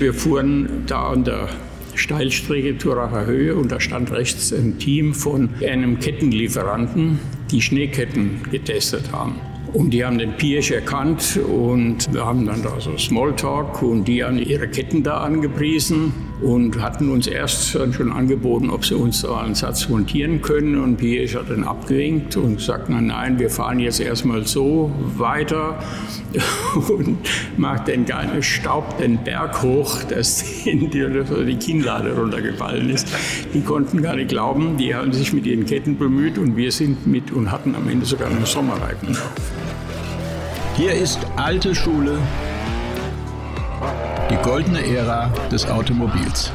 Wir fuhren da an der Steilstrecke Turacher Höhe und da stand rechts ein Team von einem Kettenlieferanten, die Schneeketten getestet haben. Und die haben den Pirsch erkannt und wir haben dann da so Smalltalk und die haben ihre Ketten da angepriesen und hatten uns erst schon angeboten, ob sie uns da einen Satz montieren können. Und Pirsch hat dann abgewinkt und gesagt, nein, nein, wir fahren jetzt erstmal so weiter und macht den geilen Staub den Berg hoch, dass die, Kinnlade runtergefallen ist. Die konnten gar nicht glauben, die haben sich mit ihren Ketten bemüht und wir sind mit und hatten am Ende sogar einen Sommerreifen. Hier ist alte Schule, die goldene Ära des Automobils.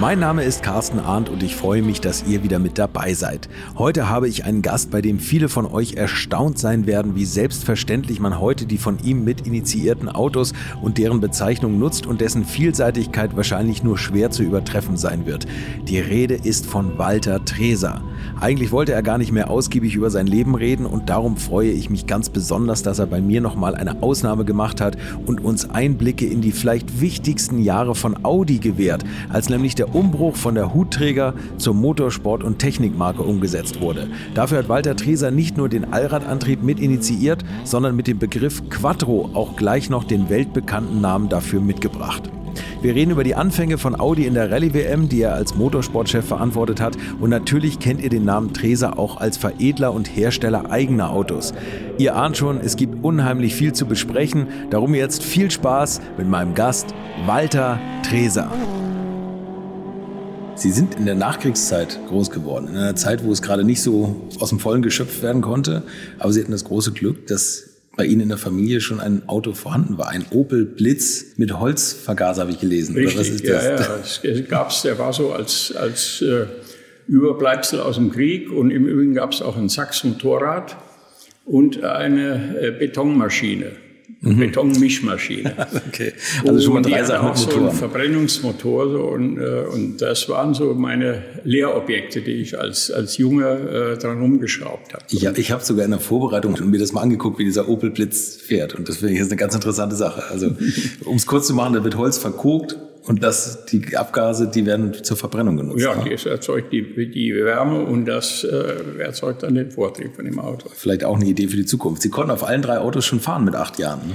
Mein Name ist Carsten Arndt und ich freue mich, dass ihr wieder mit dabei seid. Heute habe ich einen Gast, bei dem viele von euch erstaunt sein werden, wie selbstverständlich man heute die von ihm mit initiierten Autos und deren Bezeichnung nutzt und dessen Vielseitigkeit wahrscheinlich nur schwer zu übertreffen sein wird. Die Rede ist von Walter Treser. Eigentlich wollte er gar nicht mehr ausgiebig über sein Leben reden und darum freue ich mich ganz besonders, dass er bei mir nochmal eine Ausnahme gemacht hat und uns Einblicke in die vielleicht wichtigsten Jahre von Audi gewährt, als nämlich der Umbruch von der Hutträger zur Motorsport- und Technikmarke umgesetzt wurde. Dafür hat Walter Treser nicht nur den Allradantrieb mit initiiert, sondern mit dem Begriff Quattro auch gleich noch den weltbekannten Namen dafür mitgebracht. Wir reden über die Anfänge von Audi in der Rallye-WM, die er als Motorsportchef verantwortet hat. Und natürlich kennt ihr den Namen Treser auch als Veredler und Hersteller eigener Autos. Ihr ahnt schon, es gibt unheimlich viel zu besprechen. Darum jetzt viel Spaß mit meinem Gast Walter Treser. Sie sind in der Nachkriegszeit groß geworden, in einer Zeit, wo es gerade nicht so aus dem Vollen geschöpft werden konnte. Aber Sie hatten das große Glück, dass bei Ihnen in der Familie schon ein Auto vorhanden war. Ein Opel Blitz mit Holzvergaser, habe ich gelesen. Richtig, was ist das? Ja, ja. Es gab's, der war so als, als äh, Überbleibsel aus dem Krieg. Und im Übrigen gab es auch ein Sachs-Motorrad und eine äh, Betonmaschine mhm. Betonmischmaschine. okay, also schon mal drei Sachen mit Motoren. So ein Verbrennungsmotor so, und, äh, und das waren so meine Lehrobjekte, die ich als, als Junge äh, dran rumgeschraubt habe. Ich, ich habe sogar in der Vorbereitung mir das mal angeguckt, wie dieser Opel Blitz fährt und das finde ich jetzt eine ganz interessante Sache. Also um es kurz zu machen, da wird Holz verkokt und das, die Abgase, die werden zur Verbrennung genutzt. Ja, ne? die erzeugt die, die Wärme und das äh, erzeugt dann den Vortrieb von dem Auto. Vielleicht auch eine Idee für die Zukunft. Sie konnten auf allen drei Autos schon fahren mit acht Jahren, ne?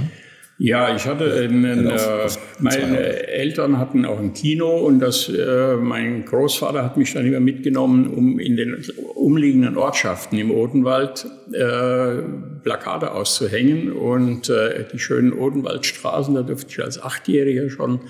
Ja, ich hatte einen, äh, meine Eltern hatten auch ein Kino und das, äh, mein Großvater hat mich dann immer mitgenommen, um in den umliegenden Ortschaften im Odenwald äh, Plakate auszuhängen und äh, die schönen Odenwaldstraßen, da durfte ich als Achtjähriger schon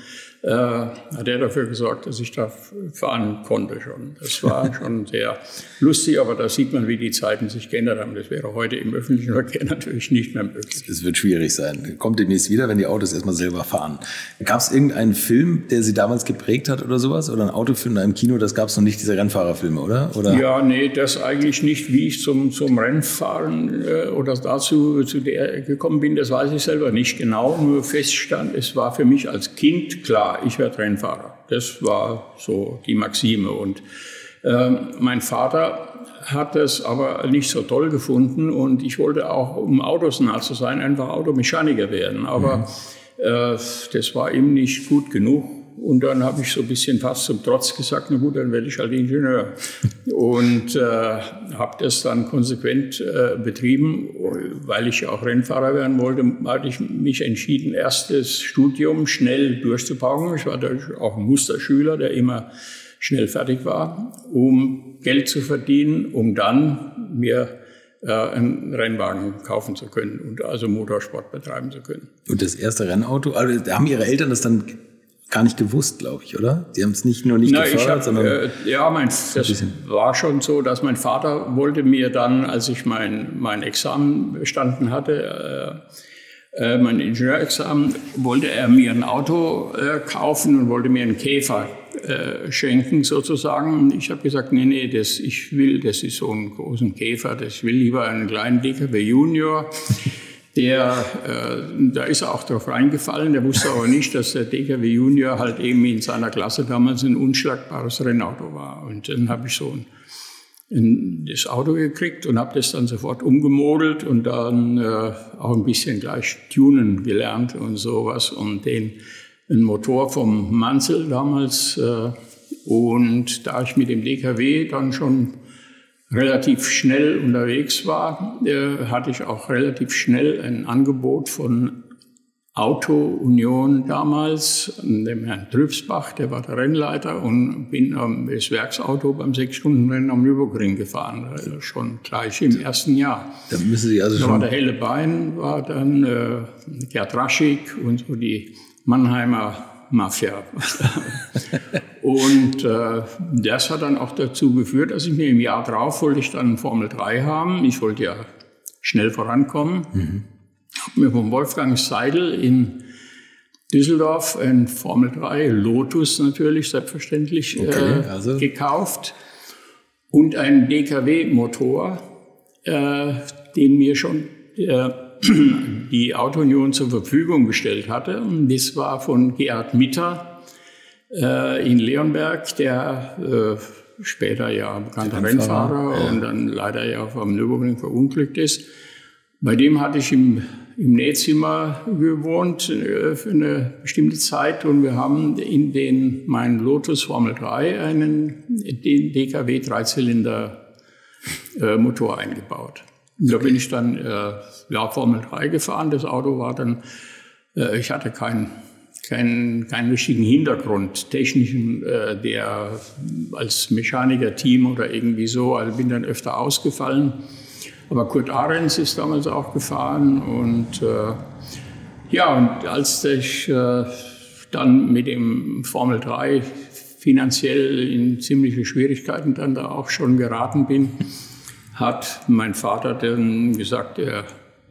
äh, hat er dafür gesorgt, dass ich da fahren konnte schon. Das war schon sehr lustig, aber da sieht man, wie die Zeiten sich geändert haben. Das wäre heute im öffentlichen Verkehr natürlich nicht mehr möglich. Es wird schwierig sein. Kommt demnächst wieder, wenn die Autos erstmal selber fahren. Gab es irgendeinen Film, der Sie damals geprägt hat oder sowas? Oder ein Autofilm in einem Kino? Das gab es noch nicht, diese Rennfahrerfilme, oder? oder? Ja, nee, das eigentlich nicht. Wie ich zum, zum Rennfahren äh, oder dazu zu der gekommen bin, das weiß ich selber nicht genau. Nur feststand, es war für mich als Kind klar, ich werde Rennfahrer. Das war so die Maxime. Und äh, mein Vater hat es aber nicht so toll gefunden und ich wollte auch, um Autos nah zu sein, einfach Automechaniker werden. Aber mhm. äh, das war ihm nicht gut genug. Und dann habe ich so ein bisschen fast zum Trotz gesagt, na gut, dann werde ich halt Ingenieur. und äh, habe das dann konsequent äh, betrieben, weil ich auch Rennfahrer werden wollte, hatte ich mich entschieden, erstes Studium schnell durchzupauken. Ich war auch ein Musterschüler, der immer schnell fertig war, um Geld zu verdienen, um dann mir äh, einen Rennwagen kaufen zu können und also Motorsport betreiben zu können. Und das erste Rennauto, also haben Ihre Eltern das dann gar nicht gewusst, glaube ich, oder? Die haben es nicht nur nicht Na, gefördert, hab, sondern äh, ja, mein, das war schon so, dass mein Vater wollte mir dann, als ich mein mein Examen bestanden hatte, äh, äh, mein Ingenieurexamen, wollte er mir ein Auto äh, kaufen und wollte mir einen Käfer äh, schenken sozusagen. Und ich habe gesagt, nee, nee, das ich will, das ist so ein großen Käfer, das will lieber einen kleinen DKW Junior der, äh, da ist er auch drauf reingefallen. Der wusste aber nicht, dass der DKW Junior halt eben in seiner Klasse damals ein unschlagbares Rennauto war. Und dann habe ich so ein, ein, das Auto gekriegt und habe das dann sofort umgemodelt und dann äh, auch ein bisschen gleich tunen gelernt und sowas und den ein Motor vom Mansell damals. Äh, und da ich mit dem DKW dann schon relativ schnell unterwegs war, äh, hatte ich auch relativ schnell ein Angebot von Auto Union damals, dem Herrn Trübsbach, der war der Rennleiter und bin ähm, das Werksauto beim Sechs-Stunden-Rennen am Nürburgring gefahren, also schon gleich im ersten Jahr. Da müssen Sie also da schon... war der Helle Bein, war dann äh, Gerd Raschig und so die Mannheimer Mafia. und äh, das hat dann auch dazu geführt, dass ich mir im Jahr drauf wollte ich dann Formel 3 haben. Ich wollte ja schnell vorankommen. Mhm habe mir von Wolfgang Seidel in Düsseldorf ein Formel 3 Lotus natürlich selbstverständlich okay, äh, also. gekauft und einen DKW-Motor, äh, den mir schon äh, die Autounion zur Verfügung gestellt hatte. Und das war von Gerhard Mitter äh, in Leonberg, der äh, später ja bekannter Rennfahrer ja. und dann leider ja vom Nürburgring verunglückt ist. Bei dem hatte ich im im Nähzimmer gewohnt äh, für eine bestimmte Zeit und wir haben in den mein Lotus Formel 3 einen den DKW Dreizylinder äh, Motor eingebaut. Da bin ich dann äh, ja, Formel 3 gefahren. Das Auto war dann, äh, ich hatte keinen keinen, keinen richtigen Hintergrund, technischen, äh, der als Mechaniker-Team oder irgendwie so, also bin dann öfter ausgefallen. Aber Kurt Ahrens ist damals auch gefahren und äh, ja, und als ich äh, dann mit dem Formel 3 finanziell in ziemliche Schwierigkeiten dann da auch schon geraten bin, hat mein Vater dann gesagt, er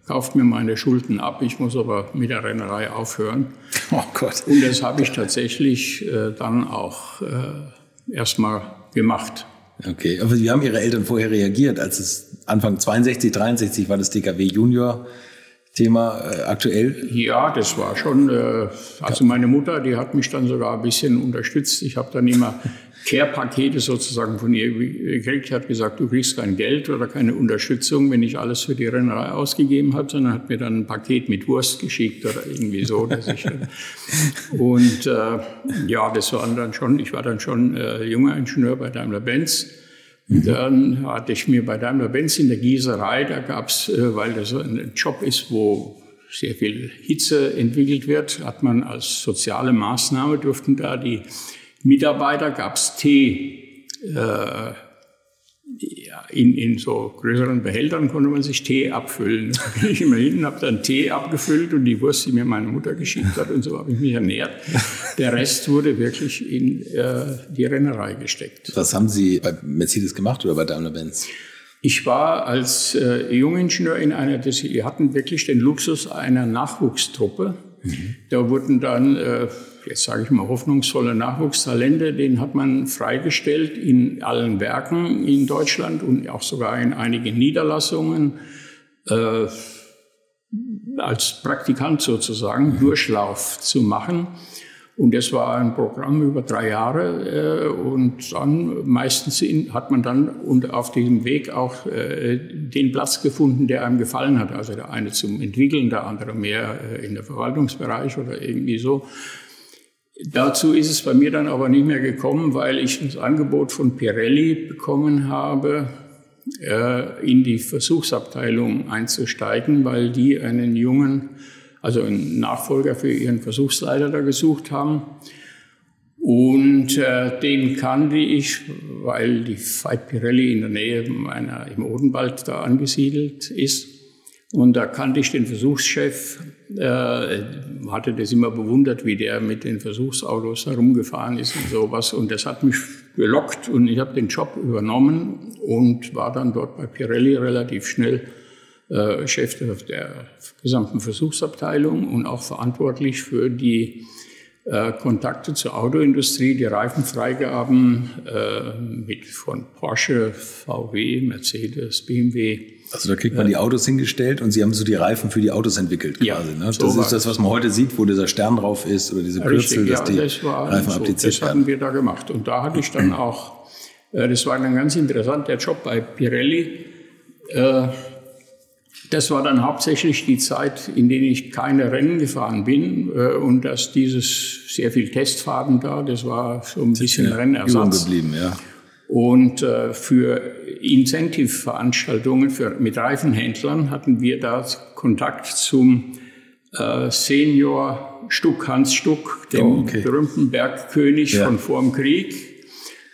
kauft mir meine Schulden ab, ich muss aber mit der Rennerei aufhören. Oh Gott. Und das habe ich tatsächlich äh, dann auch äh, erstmal gemacht. Okay, aber wie haben Ihre Eltern vorher reagiert, als es Anfang 62, 63 war das DKW Junior Thema äh, aktuell? Ja, das war schon, äh, also meine Mutter, die hat mich dann sogar ein bisschen unterstützt. Ich habe dann immer Care-Pakete sozusagen von ihr gekriegt. hat gesagt, du kriegst kein Geld oder keine Unterstützung, wenn ich alles für die Rennerei ausgegeben habe, sondern hat mir dann ein Paket mit Wurst geschickt oder irgendwie so. Dass ich, und äh, ja, das war dann schon, ich war dann schon äh, junger Ingenieur bei Daimler-Benz. Mhm. Dann hatte ich mir bei Daimler-Benz in der Gießerei, da gab's, äh, weil das ein Job ist, wo sehr viel Hitze entwickelt wird, hat man als soziale Maßnahme durften da die Mitarbeiter, gab's Tee. Äh, in, in so größeren Behältern konnte man sich Tee abfüllen. Da bin ich immer hin, habe dann Tee abgefüllt und die Wurst, die mir meine Mutter geschickt hat und so habe ich mich ernährt. Der Rest wurde wirklich in äh, die Rennerei gesteckt. Was haben Sie bei Mercedes gemacht oder bei Daimler-Benz? Ich war als äh, Jungingenieur in einer, wir hatten wirklich den Luxus einer Nachwuchstruppe. Mhm. Da wurden dann äh, jetzt sage ich mal, hoffnungsvolle Nachwuchstalente, den hat man freigestellt in allen Werken in Deutschland und auch sogar in einigen Niederlassungen äh, als Praktikant sozusagen Durchlauf zu machen. Und das war ein Programm über drei Jahre. Äh, und dann meistens in, hat man dann und auf diesem Weg auch äh, den Platz gefunden, der einem gefallen hat. Also der eine zum Entwickeln, der andere mehr äh, in der Verwaltungsbereich oder irgendwie so. Dazu ist es bei mir dann aber nicht mehr gekommen, weil ich das Angebot von Pirelli bekommen habe, äh, in die Versuchsabteilung einzusteigen, weil die einen jungen, also einen Nachfolger für ihren Versuchsleiter da gesucht haben. Und äh, den kannte ich, weil die Veit Pirelli in der Nähe meiner, im Odenwald da angesiedelt ist. Und da kannte ich den Versuchschef, äh, hatte das immer bewundert, wie der mit den Versuchsautos herumgefahren ist und sowas. Und das hat mich gelockt und ich habe den Job übernommen und war dann dort bei Pirelli relativ schnell äh, Chef der, der gesamten Versuchsabteilung und auch verantwortlich für die äh, Kontakte zur Autoindustrie, die Reifenfreigaben äh, mit von Porsche, VW, Mercedes, BMW, also da kriegt man die Autos hingestellt und Sie haben so die Reifen für die Autos entwickelt quasi. Ja, ne? Das so ist das, was man heute sieht, wo dieser Stern drauf ist oder diese Kürzel, Richtig, dass die das Reifen so, appliziert Das hatten wir da gemacht. Und da hatte ich dann auch, äh, das war dann ganz interessant, der Job bei Pirelli. Äh, Das war dann hauptsächlich die Zeit, in der ich keine Rennen gefahren bin äh, und dass dieses sehr viel Testfahrten da, das war so ein bisschen Rennersatz. geblieben, ja. Und äh, für Incentive-Veranstaltungen für, mit Reifenhändlern hatten wir da Kontakt zum äh, Senior Stuck, Hans Stuck, dem Oh, okay. berühmten Bergkönig Ja. von vorm Krieg.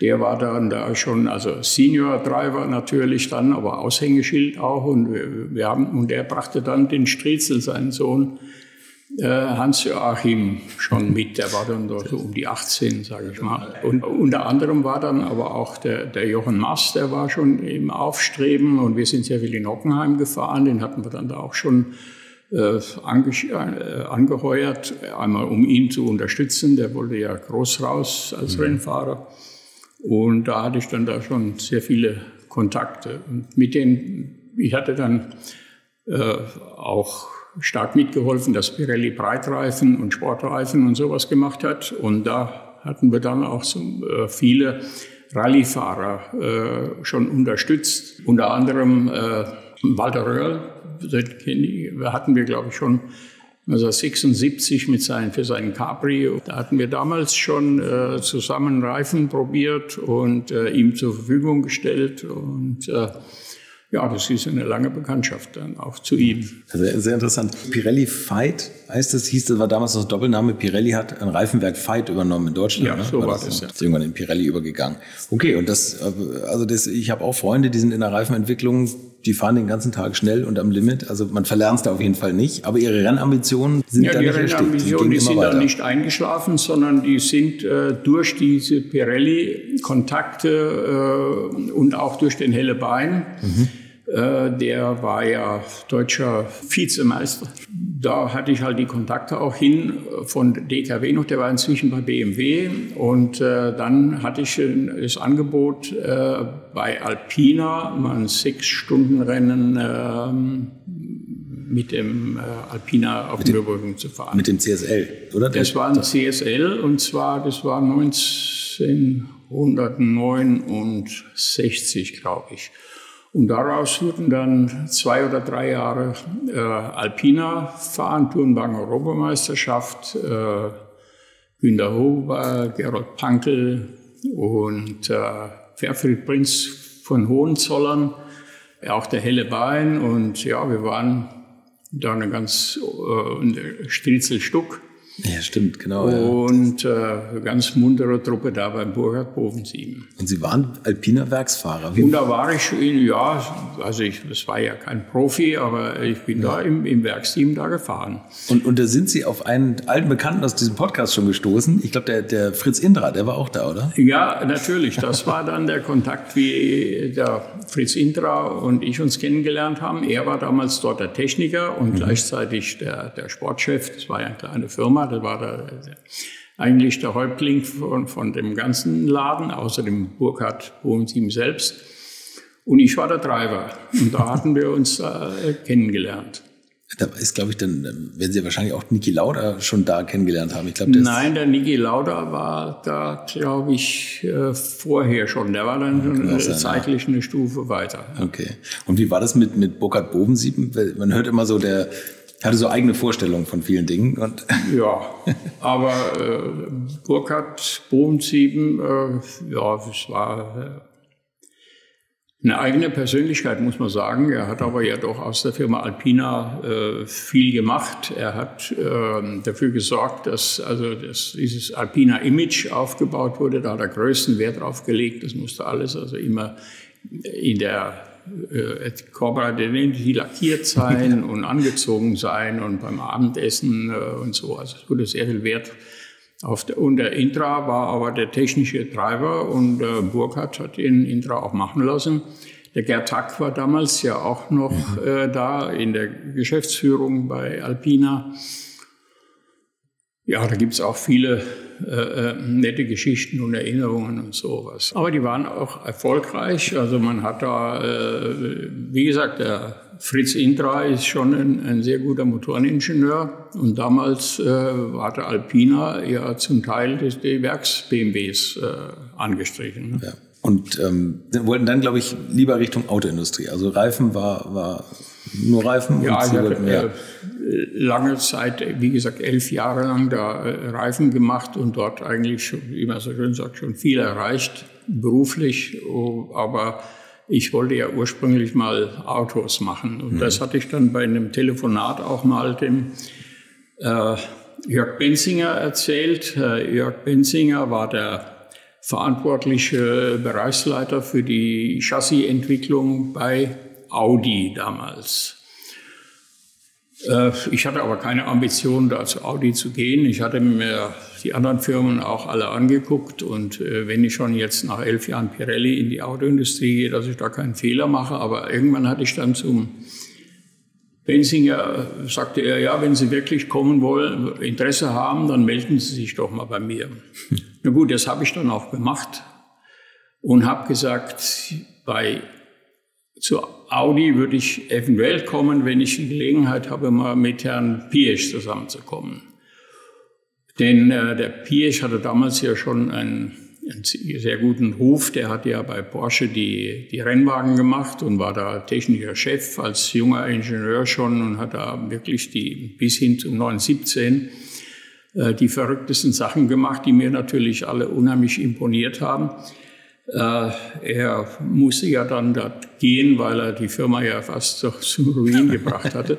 Der war dann da schon, also Senior Driver natürlich dann, aber Aushängeschild auch. Und wir, wir haben, und er brachte dann den Striezel, seinen Sohn, äh, Hans-Joachim schon mit. Der war dann da so um die 18, sage ich mal. Und unter anderem war dann aber auch der, der Jochen Mass, der war schon im Aufstreben. Und wir sind sehr viel in Hockenheim gefahren. Den hatten wir dann da auch schon äh, ange äh, angeheuert, einmal um ihn zu unterstützen. Der wollte ja groß raus als Rennfahrer. Und da hatte ich dann da schon sehr viele Kontakte. Und mit denen, ich hatte dann äh, auch stark mitgeholfen, dass Pirelli Breitreifen und Sportreifen und sowas gemacht hat. Und da hatten wir dann auch so äh, viele Rallyefahrer äh, schon unterstützt. Unter anderem äh, Walter Röhrl, den hatten wir, glaube ich, schon 1976 mit seinen, für seinen Capri. Da hatten wir damals schon äh, zusammen Reifen probiert und äh, ihm zur Verfügung gestellt. Und ja, das ist eine lange Bekanntschaft dann auch zu ihm. Sehr, sehr interessant. Pirelli Fight heißt das, hieß das, war damals noch Doppelname. Pirelli hat ein Reifenwerk Fight übernommen in Deutschland. Ja, ne? so war das, so? ja. Ist irgendwann in Pirelli übergegangen. Okay, und das, also das, ich habe auch Freunde, die sind in der Reifenentwicklung, die fahren den ganzen Tag schnell und am Limit. Also man verlernt es da auf jeden Fall nicht. Aber ihre Rennambitionen sind Ja, da die nicht. Rennambitionen, die gehen sind dann nicht eingeschlafen, sondern die sind äh, durch diese Pirelli-Kontakte äh, und auch durch den Hellebein, äh, der war ja deutscher Vizemeister. Da hatte ich halt die Kontakte auch hin äh, von DKW noch, der war inzwischen bei BMW. Und äh, dann hatte ich äh, das Angebot, äh, bei Alpina mal ein Sechs-Stunden-Rennen ähm, mit dem äh, Alpina auf dem Nürburgring zu fahren. Mit dem CSL, oder? Das war ein CSL und zwar, das war 1969, glaube ich. Und daraus wurden dann zwei oder drei Jahre äh, Alpina fahren, Turnwagen Europameisterschaft, äh, Günter Huber, Gerold Pankel und äh, Ferfried Prinz von Hohenzollern, auch der Helle Bein. Und ja, wir waren da eine ganz äh, Striezel Stuck ja, stimmt, genau. Ja. und äh, eine ganz muntere Truppe da beim Burkhard Bovensieben. Und Sie waren Alpiner Werksfahrer. Wie, Und da war ich, in, ja, also ich, das war ja kein Profi, aber ich bin da im, im Werksteam da gefahren. und, und da sind Sie auf einen alten Bekannten aus diesem Podcast schon gestoßen. Ich glaube, der, der Fritz Indra, der war auch da, oder? Ja, natürlich. Das war dann der Kontakt, wie der Fritz Intra und ich uns kennengelernt haben. Er war damals dort der Techniker und gleichzeitig der, der Sportchef. Das war ja eine kleine Firma. Das war der, der, eigentlich der Häuptling von, von dem ganzen Laden, außer dem Burkhard Bohmsieben selbst. Und ich war der Treiber. Und da hatten wir uns äh, kennengelernt. Da ist, glaube ich, dann, äh, werden Sie wahrscheinlich auch Niki Lauda schon da kennengelernt haben. Ich glaube, der Nein, der Niki Lauda war da, glaube ich, äh, vorher schon. Der war dann schon äh, ja. zeitlich eine Stufe weiter. Okay. Und wie war das mit, mit Burkhard Bovensieben? Man hört immer so, der hatte so eigene Vorstellungen von vielen Dingen. Und Ja, aber äh, Burkhard Bohmsieben, äh, ja, es war äh, eine eigene Persönlichkeit, muss man sagen. Er hat aber ja doch aus der Firma Alpina äh, viel gemacht. Er hat äh, dafür gesorgt, dass also dass dieses Alpina-Image aufgebaut wurde. Da hat er größten Wert drauf gelegt. Das musste alles also immer in der äh, Corporate Identity lackiert sein und angezogen sein und beim Abendessen äh, und so. Also es wurde sehr viel Wert auf der, und der Intra war aber der technische Treiber und äh, Burkhardt hat den Intra auch machen lassen. Der Gerd Hack war damals ja auch noch äh, da in der Geschäftsführung bei Alpina. Ja, da gibt's auch viele äh, äh, nette Geschichten und Erinnerungen und sowas. Aber die waren auch erfolgreich. Also man hat da, äh, wie gesagt, der Fritz Intra ist schon ein, ein sehr guter Motoreningenieur. Und damals äh, der Alpina ja zum Teil des die Werks-BMWs äh, angestrichen. Ne? ja. Und ähm, wollten dann, glaube ich, lieber Richtung Autoindustrie. Also Reifen war, war Nur Reifen? Ja, ich hatte äh, lange Zeit, wie gesagt, elf Jahre lang da äh, Reifen gemacht und dort eigentlich, schon, wie man so schön sagt, schon viel erreicht, beruflich. Oh, aber ich wollte ja ursprünglich mal Autos machen. Und mhm. das hatte ich dann bei einem Telefonat auch mal dem äh, Jörg Benzinger erzählt. Äh, Jörg Benzinger war der verantwortliche Bereichsleiter für die Chassisentwicklung bei Audi damals. Äh, ich hatte aber keine Ambition, da zu Audi zu gehen. Ich hatte mir die anderen Firmen auch alle angeguckt und äh, wenn ich schon jetzt nach elf Jahren Pirelli in die Autoindustrie gehe, dass ich da keinen Fehler mache. Aber irgendwann hatte ich dann zum Benzinger, sagte er, ja, wenn Sie wirklich kommen wollen, Interesse haben, dann melden Sie sich doch mal bei mir. Na gut, das habe ich dann auch gemacht und habe gesagt, bei zu Audi würde ich eventuell kommen, wenn ich die Gelegenheit habe, mal mit Herrn Piesch zusammenzukommen. Denn äh, der Piesch hatte damals ja schon einen, einen, sehr guten Ruf. Der hat ja bei Porsche die, die Rennwagen gemacht und war da technischer Chef als junger Ingenieur schon und hat da wirklich die bis hin zum 917 äh, die verrücktesten Sachen gemacht, die mir natürlich alle unheimlich imponiert haben. Äh, er musste ja dann dort gehen, weil er die Firma ja fast zum Ruin gebracht hatte.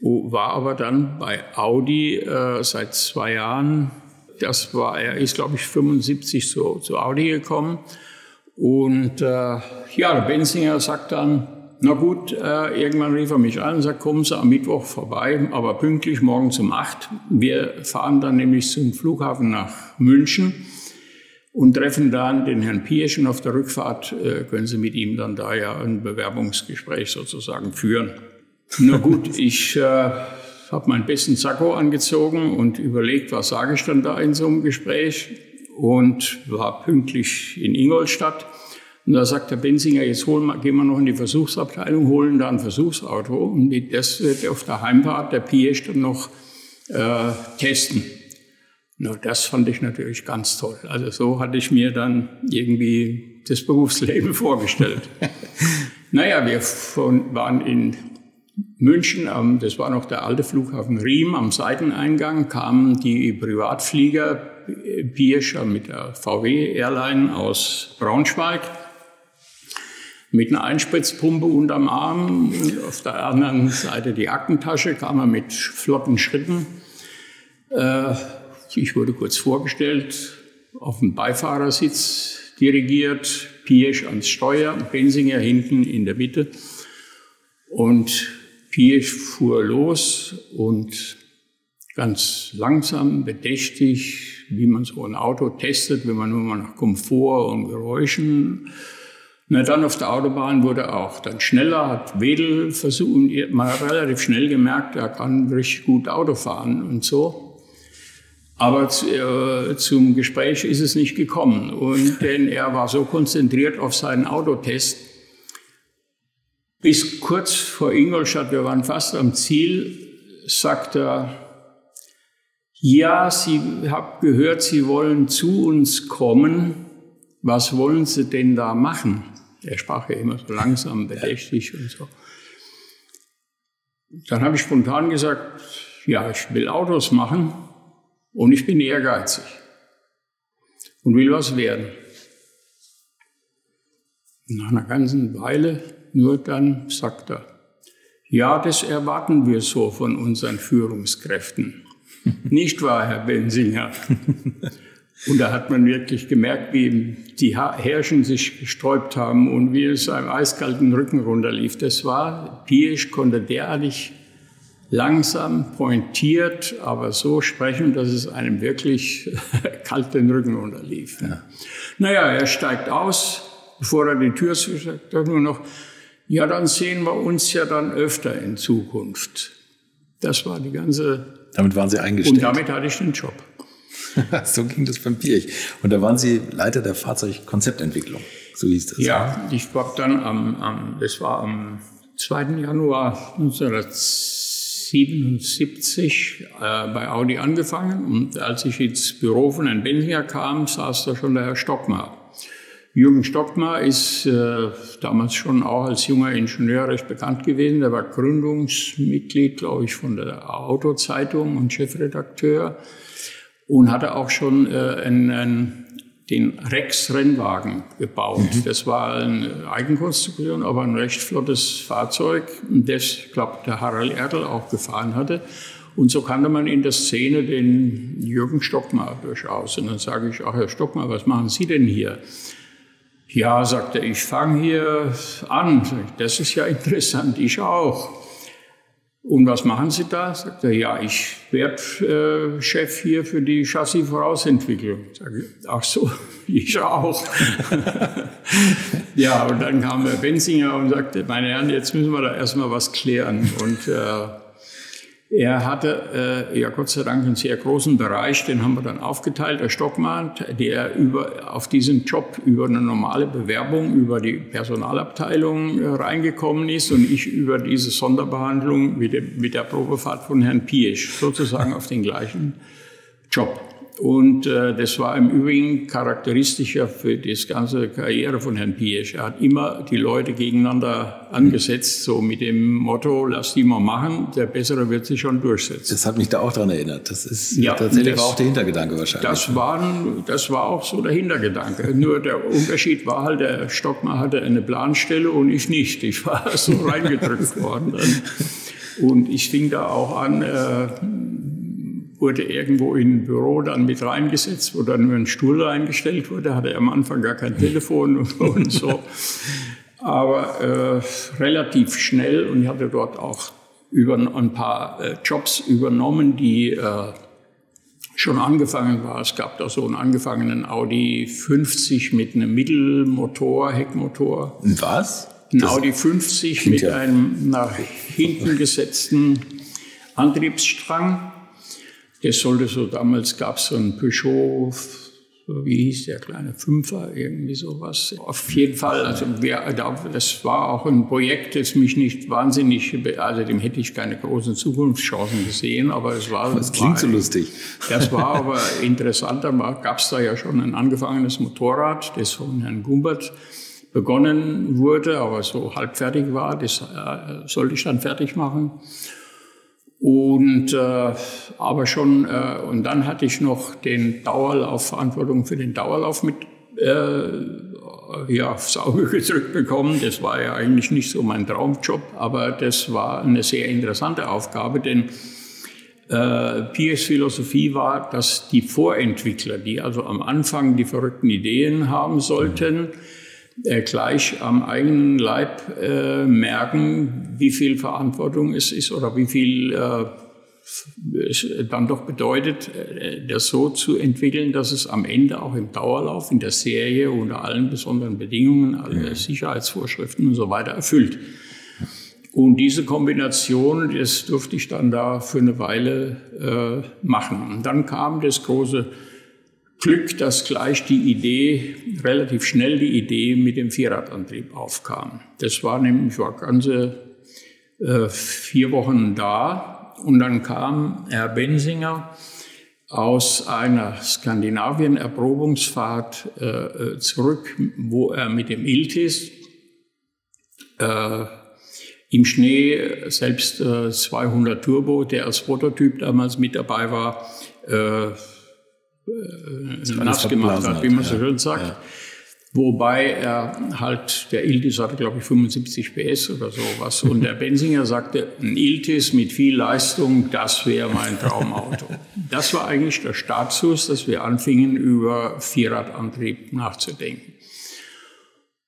War aber dann bei Audi äh, seit zwei Jahren. Das war, er ist, glaube ich, 75 zu, zu Audi gekommen. Und äh, ja, Benzinger sagt dann, na gut, äh, irgendwann rief er mich an und sagt, kommen Sie am Mittwoch vorbei, aber pünktlich morgen um acht. Wir fahren dann nämlich zum Flughafen nach München und treffen dann den Herrn Piesch und auf der Rückfahrt äh, können Sie mit ihm dann da ja ein Bewerbungsgespräch sozusagen führen. Na gut, ich äh, habe meinen besten Sakko angezogen und überlegt, was sage ich dann da in so einem Gespräch und war pünktlich in Ingolstadt. Und da sagt der Benzinger, jetzt holen wir, gehen wir noch in die Versuchsabteilung, holen da ein Versuchsauto und das wird auf der Heimfahrt der Piesch dann noch äh, testen. Na, das fand ich natürlich ganz toll. Also so hatte ich mir dann irgendwie das Berufsleben vorgestellt. naja, wir von, waren in München, das war noch der alte Flughafen Riem, am Seiteneingang kamen die Privatflieger Bierscher mit der VW Airline aus Braunschweig mit einer Einspritzpumpe unterm Arm. Auf der anderen Seite die Aktentasche kam er mit flotten Schritten. Äh, ich wurde kurz vorgestellt, auf dem Beifahrersitz dirigiert, Piesch ans Steuer, Bensinger hinten in der Mitte. Und Piesch fuhr los und ganz langsam, bedächtig, wie man so ein Auto testet, wenn man nur mal nach Komfort und Geräuschen. Na, dann auf der Autobahn wurde auch dann schneller, hat Wedel versucht, man hat relativ schnell gemerkt, er kann richtig gut Auto fahren und so. Aber zu, äh, zum Gespräch ist es nicht gekommen. Und denn er war so konzentriert auf seinen Autotest, bis kurz vor Ingolstadt, wir waren fast am Ziel, sagt er, ja, Sie haben gehört, Sie wollen zu uns kommen. Was wollen Sie denn da machen? Er sprach ja immer so langsam, bedächtig und so. Dann habe ich spontan gesagt, ja, ich will Autos machen. Und ich bin ehrgeizig und will was werden. Nach einer ganzen Weile nur dann sagt er, ja, das erwarten wir so von unseren Führungskräften. Nicht wahr, Herr Bensinger? Und da hat man wirklich gemerkt, wie die Herrschen sich gesträubt haben und wie es einem eiskalten Rücken runterlief. Das war, Piesch konnte derartig langsam, pointiert, aber so sprechen, dass es einem wirklich kalt den Rücken unterlief. Ja. Naja, er steigt aus, bevor er die Tür zu sagt er nur noch, ja, dann sehen wir uns ja dann öfter in Zukunft. Das war die ganze... Damit waren Sie eingestellt. Und damit hatte ich den Job. so ging das beim Pirch. Und da waren Sie Leiter der Fahrzeugkonzeptentwicklung. So hieß das. Ja, ich war dann am, am das war am 2. Januar 1970 1977 äh, bei Audi angefangen und als ich ins Büro von Herrn Benzinger kam, saß da schon der Herr Stockmar. Jürgen Stockmar ist äh, damals schon auch als junger Ingenieur recht bekannt gewesen. Er war Gründungsmitglied, glaube ich, von der Autozeitung und Chefredakteur und hatte auch schon äh, einen, einen, den Rex-Rennwagen gebaut. Mhm. Das war eine Eigenkonstruktion, aber ein recht flottes Fahrzeug, das, glaube der Harald Erdl auch gefahren hatte. Und so kannte man in der Szene den Jürgen Stockmar durchaus. Und dann sage ich, ach Herr Stockmar, was machen Sie denn hier? Ja, sagte er, ich fange hier an. Das ist ja interessant, ich auch. Und was machen Sie da? Sagt er, ja, ich werde äh, Chef hier für die Chassis-Vorausentwicklung. Sage ich, ach so, ich auch. ja, und dann kam der Benzinger und sagte, meine Herren, jetzt müssen wir da erstmal was klären. Und äh, er hatte äh, ja Gott sei Dank einen sehr großen Bereich, den haben wir dann aufgeteilt, der Stockmann, der über, auf diesen Job über eine normale Bewerbung über die Personalabteilung äh, reingekommen ist und ich über diese Sonderbehandlung mit, dem, mit der Probefahrt von Herrn Piesch, sozusagen auf den gleichen Job. Und äh, das war im Übrigen charakteristischer für das ganze Karriere von Herrn Piesch. Er hat immer die Leute gegeneinander angesetzt, so mit dem Motto, lass die mal machen, der Bessere wird sich schon durchsetzen. Das hat mich da auch dran erinnert. Das ist ja, tatsächlich das, war auch der Hintergedanke wahrscheinlich. Das war, das war auch so der Hintergedanke. Nur der Unterschied war halt, der Stockmann hatte eine Planstelle und ich nicht. Ich war so reingedrückt worden. Und ich fing da auch an, äh, wurde irgendwo in ein Büro dann mit reingesetzt, wo dann nur ein Stuhl reingestellt wurde, hatte er am Anfang gar kein Telefon und, so. Aber äh, relativ schnell und ich hatte dort auch über ein paar äh, Jobs übernommen, die äh, schon angefangen waren. Es gab da so einen angefangenen Audi 50 mit einem Mittelmotor, Heckmotor. Was? Ein das Audi 50 mit einem nach hinten gesetzten Antriebsstrang. Das sollte so, damals gab es so ein Peugeot, wie hieß der kleine Fünfer, irgendwie sowas. Auf jeden Fall, also wer, das war auch ein Projekt, das mich nicht wahnsinnig, also dem hätte ich keine großen Zukunftschancen gesehen, aber es war. Das klingt war, so lustig. Das war aber interessant, da gab es da ja schon ein angefangenes Motorrad, das von Herrn Gumbert begonnen wurde, aber so halb fertig war, das äh, sollte ich dann fertig machen. Und äh, aber schon äh, und dann hatte ich noch den Dauerlauf Verantwortung für den Dauerlauf mit äh, ja aufs Auge gedrückt bekommen. Das war ja eigentlich nicht so mein Traumjob, aber das war eine sehr interessante Aufgabe, denn äh, Piers Philosophie war, dass die Vorentwickler, die also am Anfang die verrückten Ideen haben sollten, äh, gleich am eigenen Leib äh, merken, wie viel Verantwortung es ist oder wie viel äh, es dann doch bedeutet, äh, das so zu entwickeln, dass es am Ende auch im Dauerlauf, in der Serie unter allen besonderen Bedingungen, alle Sicherheitsvorschriften und so weiter erfüllt. Und diese Kombination, das durfte ich dann da für eine Weile äh, machen. Und dann kam das große Glück, dass gleich die Idee, relativ schnell die Idee mit dem Vierradantrieb aufkam. Das war nämlich, ich war ganze äh, vier Wochen da und dann kam Herr Bensinger aus einer Skandinavien-Erprobungsfahrt äh, äh, zurück, wo er mit dem Iltis äh, im Schnee selbst äh, 200 Turbo, der als Prototyp damals mit dabei war, äh, äh, nass gemacht hat, wie man so schön sagt. Ja. Wobei er halt, der Iltis hatte, glaube ich, 75 PS oder sowas. Und der Benzinger sagte, ein Iltis mit viel Leistung, das wäre mein Traumauto. das war eigentlich der Startschuss, dass wir anfingen, über Vierradantrieb nachzudenken.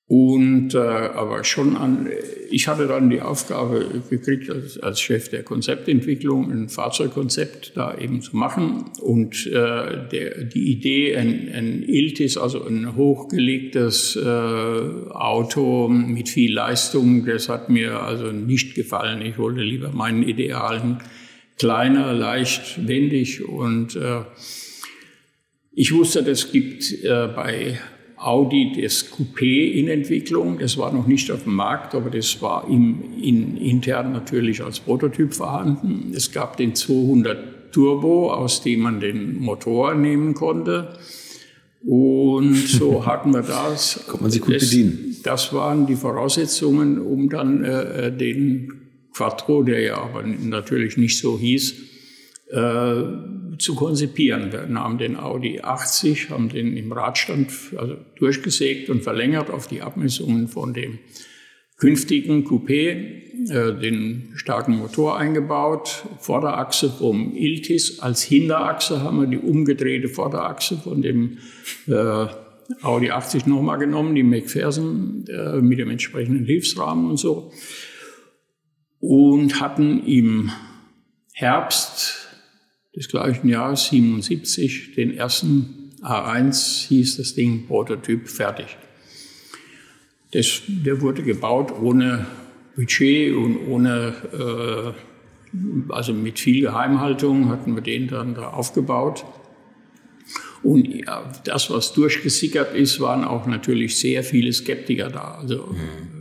Und äh, aber schon an, ich hatte dann die Aufgabe gekriegt, als, als Chef der Konzeptentwicklung ein Fahrzeugkonzept da eben zu machen. Und äh, der, die Idee, ein, ein Iltis, also ein hochgelegtes äh, Auto mit viel Leistung, das hat mir also nicht gefallen. Ich wollte lieber meinen Idealen kleiner, leicht, wendig und äh, ich wusste, das gibt äh, bei Audi das Coupé in Entwicklung. Das war noch nicht auf dem Markt, aber das war im, in, intern natürlich als Prototyp vorhanden. Es gab den 200 Turbo, aus dem man den Motor nehmen konnte. Und so hatten wir das. Kommt man sich gut das, bedienen. Das waren die Voraussetzungen, um dann äh, den Quattro, der ja aber natürlich nicht so hieß, äh, zu konzipieren. Wir nahmen den Audi 80, haben den im Radstand also durchgesägt und verlängert auf die Abmessungen von dem künftigen Coupé, äh, den starken Motor eingebaut, Vorderachse vom Iltis, als Hinterachse haben wir die umgedrehte Vorderachse von dem äh, Audi 80 nochmal genommen, die McPherson äh, mit dem entsprechenden Hilfsrahmen und so. Und hatten im Herbst des gleichen Jahres, 77, den ersten A1, hieß das Ding, Prototyp, fertig. Das, der wurde gebaut ohne Budget und ohne, äh, also mit viel Geheimhaltung hatten wir den dann da aufgebaut. Und ja, das, was durchgesickert ist, waren auch natürlich sehr viele Skeptiker da. Also mhm.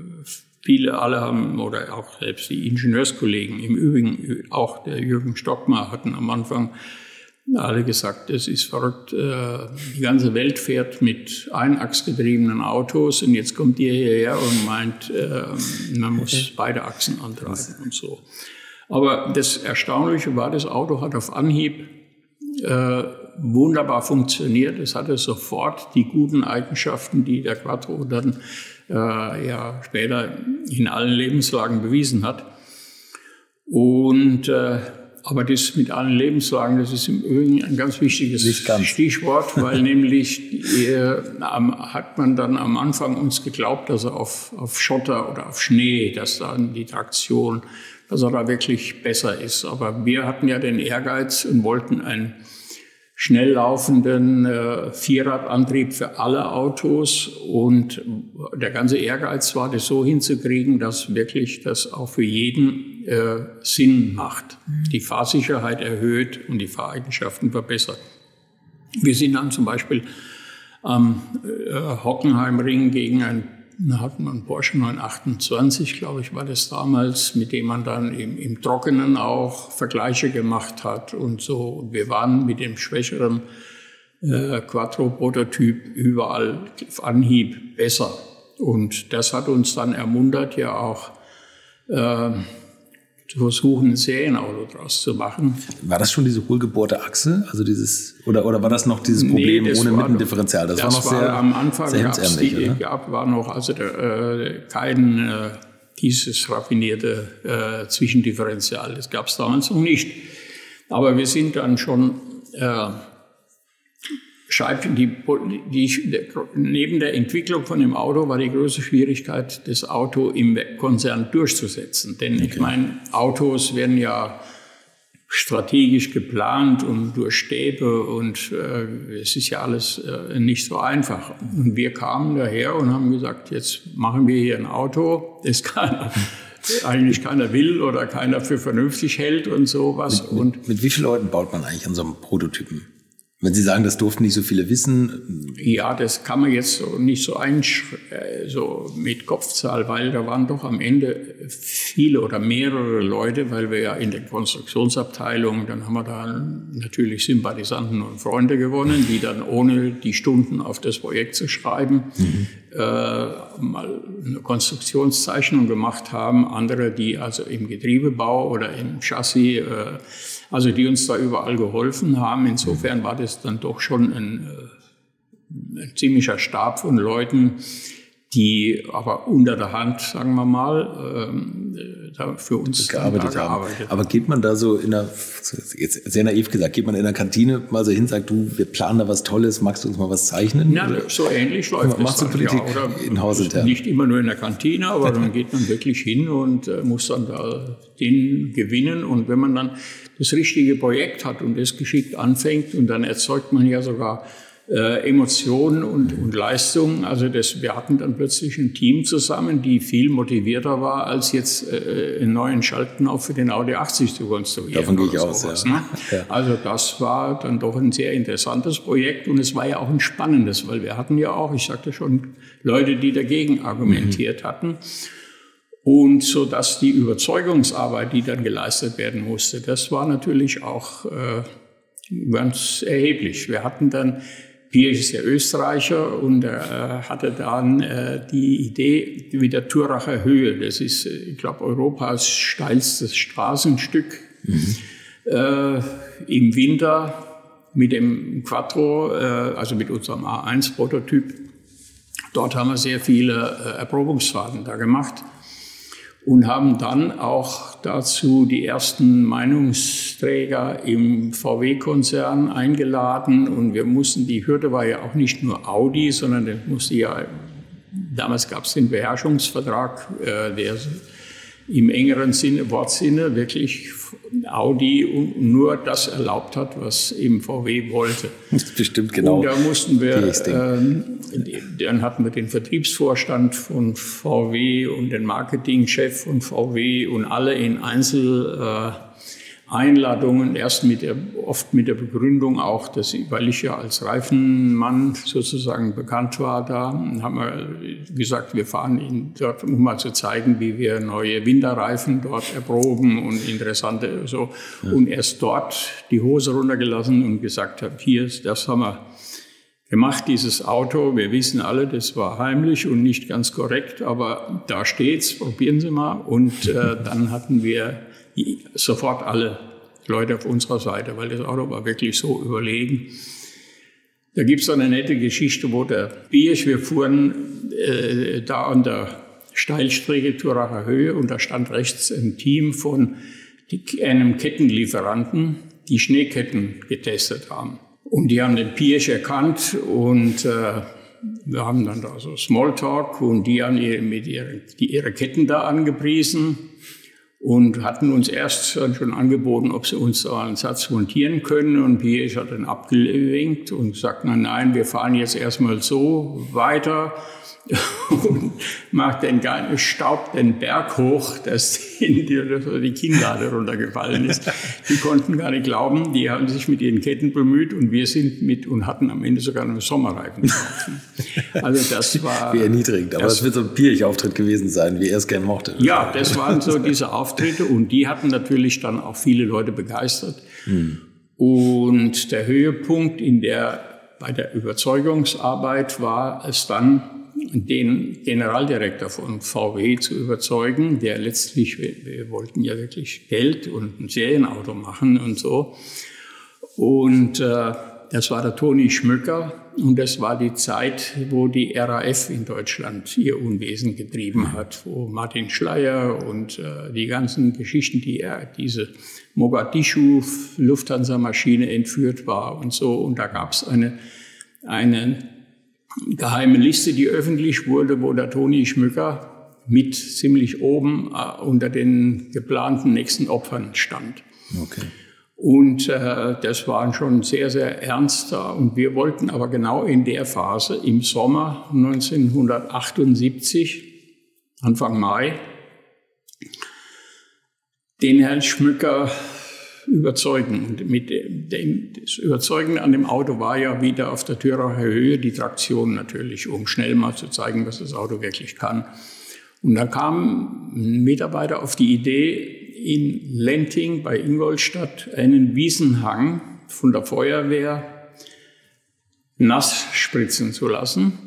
Viele, alle haben, oder auch selbst die Ingenieurskollegen, im Übrigen auch der Jürgen Stockmar hatten am Anfang alle gesagt, es ist verrückt, äh, die ganze Welt fährt mit einachsgetriebenen Autos und jetzt kommt ihr hierher und meint, äh, man muss beide Achsen antreiben und so. Aber das Erstaunliche war, das Auto hat auf Anhieb äh, wunderbar funktioniert. Es hatte sofort die guten Eigenschaften, die der Quattro dann äh, ja später in allen Lebenslagen bewiesen hat. Und äh, aber das mit allen Lebenslagen, das ist im Übrigen ein ganz wichtiges Stichwort, weil nämlich äh, hat man dann am Anfang uns geglaubt, dass er auf, auf Schotter oder auf Schnee, dass dann die Traktion, dass er da wirklich besser ist. Aber wir hatten ja den Ehrgeiz und wollten ein schnell laufenden äh, Vierradantrieb für alle Autos und der ganze Ehrgeiz war, das so hinzukriegen, dass wirklich das auch für jeden äh, Sinn macht, die Fahrsicherheit erhöht und die Fahreigenschaften verbessert. Wir sind dann zum Beispiel am äh, Hockenheimring gegen ein da wir einen Porsche 928, glaube ich, war das damals, mit dem man dann im, im Trockenen auch Vergleiche gemacht hat und so. Und wir waren mit dem schwächeren äh, Quattro-Prototyp überall auf Anhieb besser. Und das hat uns dann ermuntert, ja auch äh, zu versuchen, ein Serienauto draus zu machen. War das schon diese hohlgebohrte Achse? Also dieses, oder, oder war das noch dieses Problem nee, ohne Mittendifferenzial? Das, das war noch war sehr, am Anfang sehr hemsärmlich, die, gab, war noch also äh, kein äh, dieses raffinierte äh, Zwischendifferenzial. Das gab es damals noch nicht. Aber wir sind dann schon äh, Scheib, die, die, neben der Entwicklung von dem Auto war die große Schwierigkeit, das Auto im Konzern durchzusetzen. Denn okay. ich meine, Autos werden ja strategisch geplant und durch Stäbe und äh, es ist ja alles äh, nicht so einfach. Und wir kamen daher und haben gesagt, jetzt machen wir hier ein Auto, das keiner, eigentlich keiner will oder keiner für vernünftig hält und sowas. Mit, mit, und mit wie vielen Leuten baut man eigentlich an so einem Prototypen? Wenn Sie sagen, das durften nicht so viele wissen. Ja, das kann man jetzt so nicht so, äh, so mit Kopfzahl, weil da waren doch am Ende viele oder mehrere Leute, weil wir ja in der Konstruktionsabteilung, dann haben wir da natürlich Sympathisanten und Freunde gewonnen, die dann ohne die Stunden auf das Projekt zu schreiben, mhm. äh, mal eine Konstruktionszeichnung gemacht haben. Andere, die also im Getriebebau oder im Chassis äh, also die uns da überall geholfen haben. Insofern war das dann doch schon ein, äh, ein ziemlicher Stab von Leuten, die aber unter der Hand, sagen wir mal, ähm, da für uns gearbeitet haben. Aber geht man da so in der, jetzt sehr naiv gesagt, geht man in der Kantine mal so hin, sagt du, wir planen da was Tolles, magst du uns mal was zeichnen? Ja, so ähnlich läuft Machst es. Machst du Politik ja, in Haus intern? Nicht immer nur in der Kantine, aber dann geht man wirklich hin und äh, muss dann da den gewinnen. Und wenn man dann das richtige Projekt hat und das geschickt anfängt und dann erzeugt man ja sogar äh, Emotionen und, und Leistungen. Also das, wir hatten dann plötzlich ein Team zusammen, die viel motivierter war, als jetzt äh, einen neuen Schaltknopf für den Audi 80 zu konstruieren. Davon gehe ich aus, ja. Ne? ja. Also das war dann doch ein sehr interessantes Projekt und es war ja auch ein spannendes, weil wir hatten ja auch, ich sagte schon, Leute, die dagegen argumentiert mhm. hatten. Und so dass die Überzeugungsarbeit, die dann geleistet werden musste, das war natürlich auch äh, ganz erheblich. Wir hatten dann Piersch ist ja Österreicher und er hatte dann äh, die Idee mit der Thuracher Höhe. Das ist, äh, ich glaube, Europas steilstes Straßenstück. Mhm. Äh, Im Winter mit dem Quattro, äh, also mit unserem A1-Prototyp. Dort haben wir sehr viele äh, Erprobungsfahrten da gemacht und haben dann auch dazu die ersten Meinungsträger im VW-Konzern eingeladen. Und wir mussten, die Hürde war ja auch nicht nur Audi, sondern das musste ja, damals gab es den Beherrschungsvertrag, äh, der im engeren Sinne, Wortsinne wirklich Audi nur das erlaubt hat, was eben VW wollte. Bestimmt genau. Und da mussten wir, äh, dann hatten wir den Vertriebsvorstand von VW und den Marketingchef von VW und alle in Einzel äh, Einladungen, erst mit der, oft mit der Begründung auch, dass ich, weil ich ja als Reifenmann sozusagen bekannt war da, haben wir gesagt, wir fahren ihn dort, um mal zu zeigen, wie wir neue Winterreifen dort erproben und interessante so. Ja. Und erst dort die Hose runtergelassen und gesagt habe, hier, das haben wir gemacht, dieses Auto. Wir wissen alle, das war heimlich und nicht ganz korrekt, aber da steht's, probieren Sie mal. Und äh, dann hatten wir sofort alle Leute auf unserer Seite, weil das Auto war wirklich so überlegen. Da gibt es eine nette Geschichte, wo der Biersch, wir fuhren äh, da an der Steilstrecke Turacher Höhe und da stand rechts ein Team von einem Kettenlieferanten, die Schneeketten getestet haben. Und die haben den Pirsch erkannt und äh, wir haben dann da so Smalltalk und die haben ihre, mit ihren, die, ihre Ketten da angepriesen und hatten uns erst schon angeboten, ob sie uns da einen Satz montieren können. Und Pierre hat dann abgewinkt und sagt, nein, nein, wir fahren jetzt erstmal so weiter und macht den staubt den Berg hoch, dass die, die Kinnlade runtergefallen ist. Die konnten gar nicht glauben, die haben sich mit ihren Ketten bemüht und wir sind mit und hatten am Ende sogar einen Sommerreifen gekauft. Also das war... Wie erniedrigend, aber es wird so ein Pierich-Auftritt gewesen sein, wie er es gerne mochte. Ja, das waren so diese Auftritte und die hatten natürlich dann auch viele Leute begeistert. Hm. Und der Höhepunkt in der, bei der Überzeugungsarbeit war es dann, den Generaldirektor von VW zu überzeugen, der letztlich, wir, wollten ja wirklich Geld und ein Serienauto machen und so. Und äh, das war der Toni Schmöcker und das war die Zeit, wo die RAF in Deutschland ihr Unwesen getrieben hat, wo Martin Schleier und äh, die ganzen Geschichten, die er, diese Mogadischu Lufthansa-Maschine entführt war und so. Und da gab es eine, eine geheime Liste, die öffentlich wurde, wo der Toni Schmücker mit ziemlich oben äh, unter den geplanten nächsten Opfern stand. Okay. Und äh, das waren schon sehr, sehr ernster. Und wir wollten aber genau in der Phase im Sommer 1978, Anfang Mai, den Herrn Schmücker überzeugen. Und mit dem, das Überzeugen an dem Auto war ja wieder auf der Thüracher Höhe die Traktion natürlich, um schnell mal zu zeigen, was das Auto wirklich kann. Und dann kam ein Mitarbeiter auf die Idee, in Lenting bei Ingolstadt einen Wiesenhang von der Feuerwehr nass spritzen zu lassen.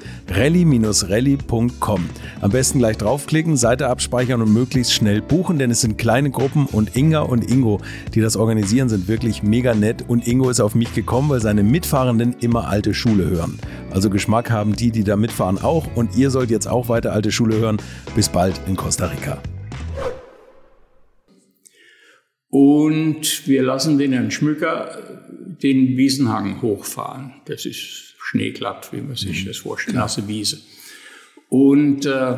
rally-rally.com. Am besten gleich draufklicken, Seite abspeichern und möglichst schnell buchen, denn es sind kleine Gruppen und Inga und Ingo, die das organisieren, sind wirklich mega nett und Ingo ist auf mich gekommen, weil seine Mitfahrenden immer alte Schule hören. Also Geschmack haben die, die da mitfahren auch und ihr sollt jetzt auch weiter alte Schule hören. Bis bald in Costa Rica. Und wir lassen den Herrn Schmücker den Wiesenhang hochfahren. Das ist schneeglatt, wie man sich das vorstellt, nasse Wiese. Und äh,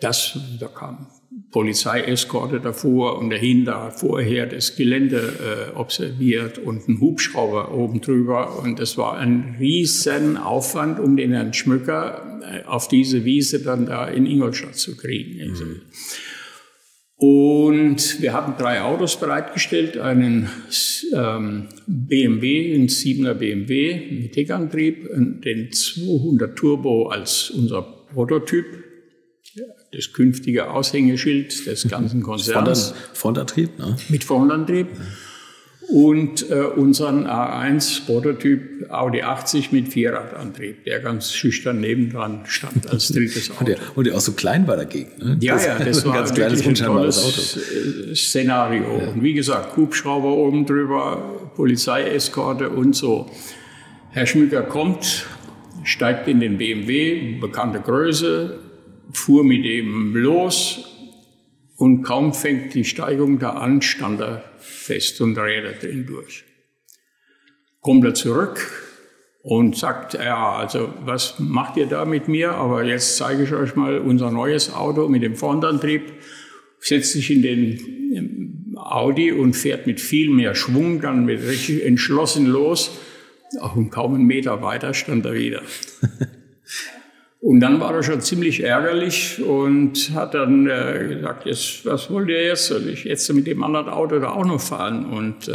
das, da kam Polizeieskorte davor und dahinter vorher das Gelände äh, observiert und ein Hubschrauber oben drüber. Und das war ein riesen Aufwand, um den Herrn Schmücker äh, auf diese Wiese dann da in Ingolstadt zu kriegen. Mhm. Und wir hatten drei Autos bereitgestellt, einen ähm, BMW, einen 7er BMW mit Heckantrieb, den 200 Turbo als unser Prototyp, das künftige Aushängeschild des ganzen Konzerns. Frontantrieb, ne? Mit Frontantrieb. Ja und äh, unseren A1 Prototyp Audi 80 mit Vierradantrieb, der ganz schüchtern nebendran stand als drittes Auto. und, der, und der auch so klein war dagegen. Ne? Ja, das, ja, das war ein ganz kleines, ein tolles Auto. Äh, Szenario. Ja. Und wie gesagt, Hubschrauber oben drüber, Polizeieskorte und so. Herr Schmücker kommt, steigt in den BMW, bekannte Größe, fuhr mit ihm los und kaum fängt die Steigung da an, stand er fest und Räder drin durch. Kommt er zurück und sagt, ja, also was macht ihr da mit mir? Aber jetzt zeige ich euch mal unser neues Auto mit dem Frontantrieb. Setzt sich in den Audi und fährt mit viel mehr Schwung, dann mit richtig entschlossen los. Und kaum einen Meter weiter stand er wieder. Und dann war er schon ziemlich ärgerlich und hat dann äh, gesagt, jetzt, was wollt ihr jetzt? Soll ich jetzt mit dem anderen Auto da auch noch fahren? Und äh,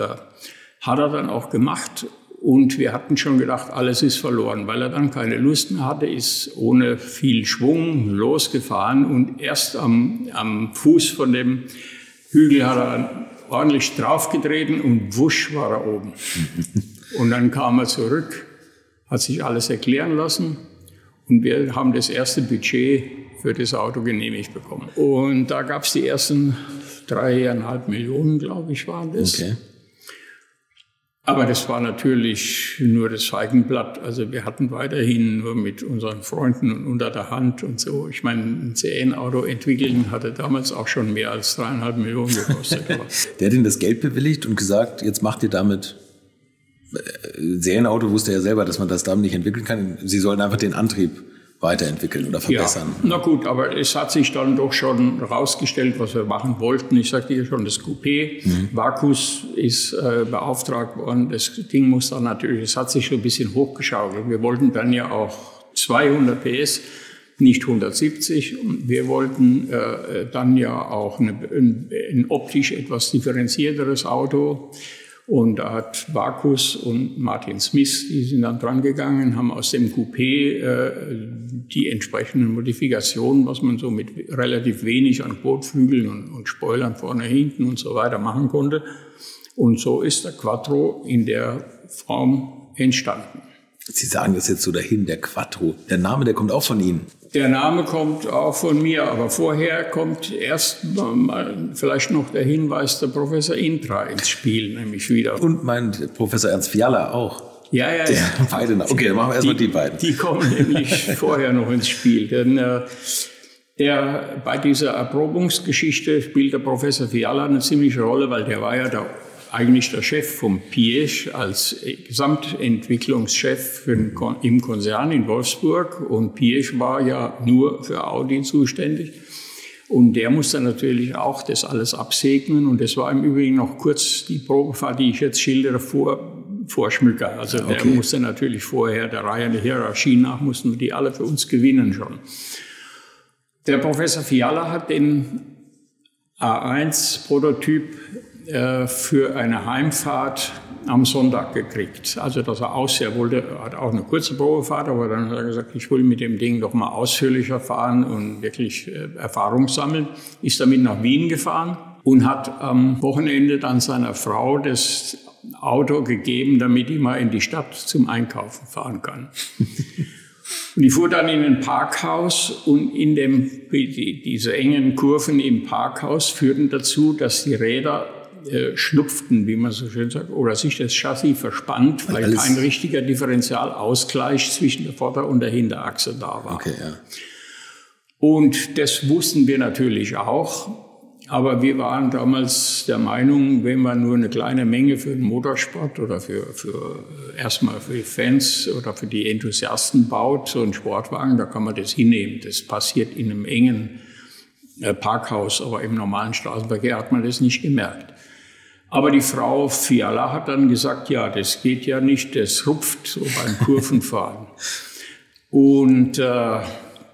hat er dann auch gemacht. Und wir hatten schon gedacht, alles ist verloren, weil er dann keine Lust mehr hatte, ist ohne viel Schwung losgefahren und erst am, am Fuß von dem Hügel hat er ordentlich draufgetreten und wusch war er oben. und dann kam er zurück, hat sich alles erklären lassen und wir haben das erste Budget für das Auto genehmigt bekommen. Und da gab es die ersten dreieinhalb Millionen, glaube ich, waren das. Okay. Aber das war natürlich nur das Feigenblatt. Also wir hatten weiterhin nur mit unseren Freunden und unter der Hand und so. Ich meine, ein CN-Auto entwickeln hatte damals auch schon mehr als dreieinhalb Millionen gekostet. Der hat Ihnen das Geld bewilligt und gesagt, jetzt macht ihr damit Serienauto wusste er selber, dass man das damit nicht entwickeln kann. Sie sollen einfach den Antrieb weiterentwickeln oder verbessern. Ja, na gut, aber es hat sich dann doch schon herausgestellt, was wir machen wollten. Ich sagte ja schon, das Coupé, mhm. Vakus ist äh, beauftragt worden. Das Ding muss dann natürlich, es hat sich so ein bisschen hochgeschaukelt. Wir wollten dann ja auch 200 PS, nicht 170. Wir wollten äh, dann ja auch eine, ein, ein optisch etwas differenzierteres Auto. Und da hat Bacchus und Martin Smith, die sind dann dran gegangen, haben aus dem Coupé äh, die entsprechenden Modifikationen, was man so mit relativ wenig an Kotflügeln und, und Spoilern vorne, hinten und so weiter machen konnte. Und so ist der Quattro in der Form entstanden. Sie sagen das jetzt so dahin, der Quattro. Der Name, der kommt auch von Ihnen. Der Name kommt auch von mir, aber vorher kommt erst mal vielleicht noch der Hinweis der Professor Intra ins Spiel, nämlich wieder. Und mein Professor Ernst Fiala auch. Ja, ja, ja. Beide. Okay, dann machen wir erstmal die, die beiden. Die kommen nämlich vorher noch ins Spiel. Denn äh, der, bei dieser Erprobungsgeschichte spielt der Professor Fiala eine ziemliche Rolle, weil der war ja der eigentlich der Chef vom Piech als Gesamtentwicklungschef im Konzern in Wolfsburg und Piech war ja nur für Audi zuständig. Und der musste natürlich auch das alles absegnen. Und das war im Übrigen noch kurz die Probefahrt, die ich jetzt schildere, vor, Vorschmücker. Also der Okay. musste natürlich vorher der Reihe der Hierarchie nach, mussten die alle für uns gewinnen schon. Der Professor Fiala hat den A1-Prototyp äh, für eine Heimfahrt am Sonntag gekriegt. Also dass er aus, er wollte, hat auch eine kurze Probefahrt, aber dann hat er gesagt, ich will mit dem Ding doch mal ausführlicher fahren und wirklich äh, Erfahrung sammeln. Ist damit nach Wien gefahren und hat am Wochenende dann seiner Frau das Auto gegeben, damit die mal in die Stadt zum Einkaufen fahren kann. Und ich fuhr dann in ein Parkhaus und in dem, die, diese engen Kurven im Parkhaus führten dazu, dass die Räder äh, schlupften, wie man so schön sagt, oder sich das Chassis verspannt, weil alles- kein richtiger Differentialausgleich zwischen der Vorder- und der Hinterachse da war. Okay, ja. Und das wussten wir natürlich auch. Aber wir waren damals der Meinung, wenn man nur eine kleine Menge für den Motorsport oder für, für äh, erstmal für die Fans oder für die Enthusiasten baut, so einen Sportwagen, da kann man das hinnehmen. Das passiert in einem engen äh, Parkhaus, aber im normalen Straßenverkehr hat man das nicht gemerkt. Aber die Frau Fiala hat dann gesagt, ja, das geht ja nicht, das rupft so beim Kurvenfahren. Und äh,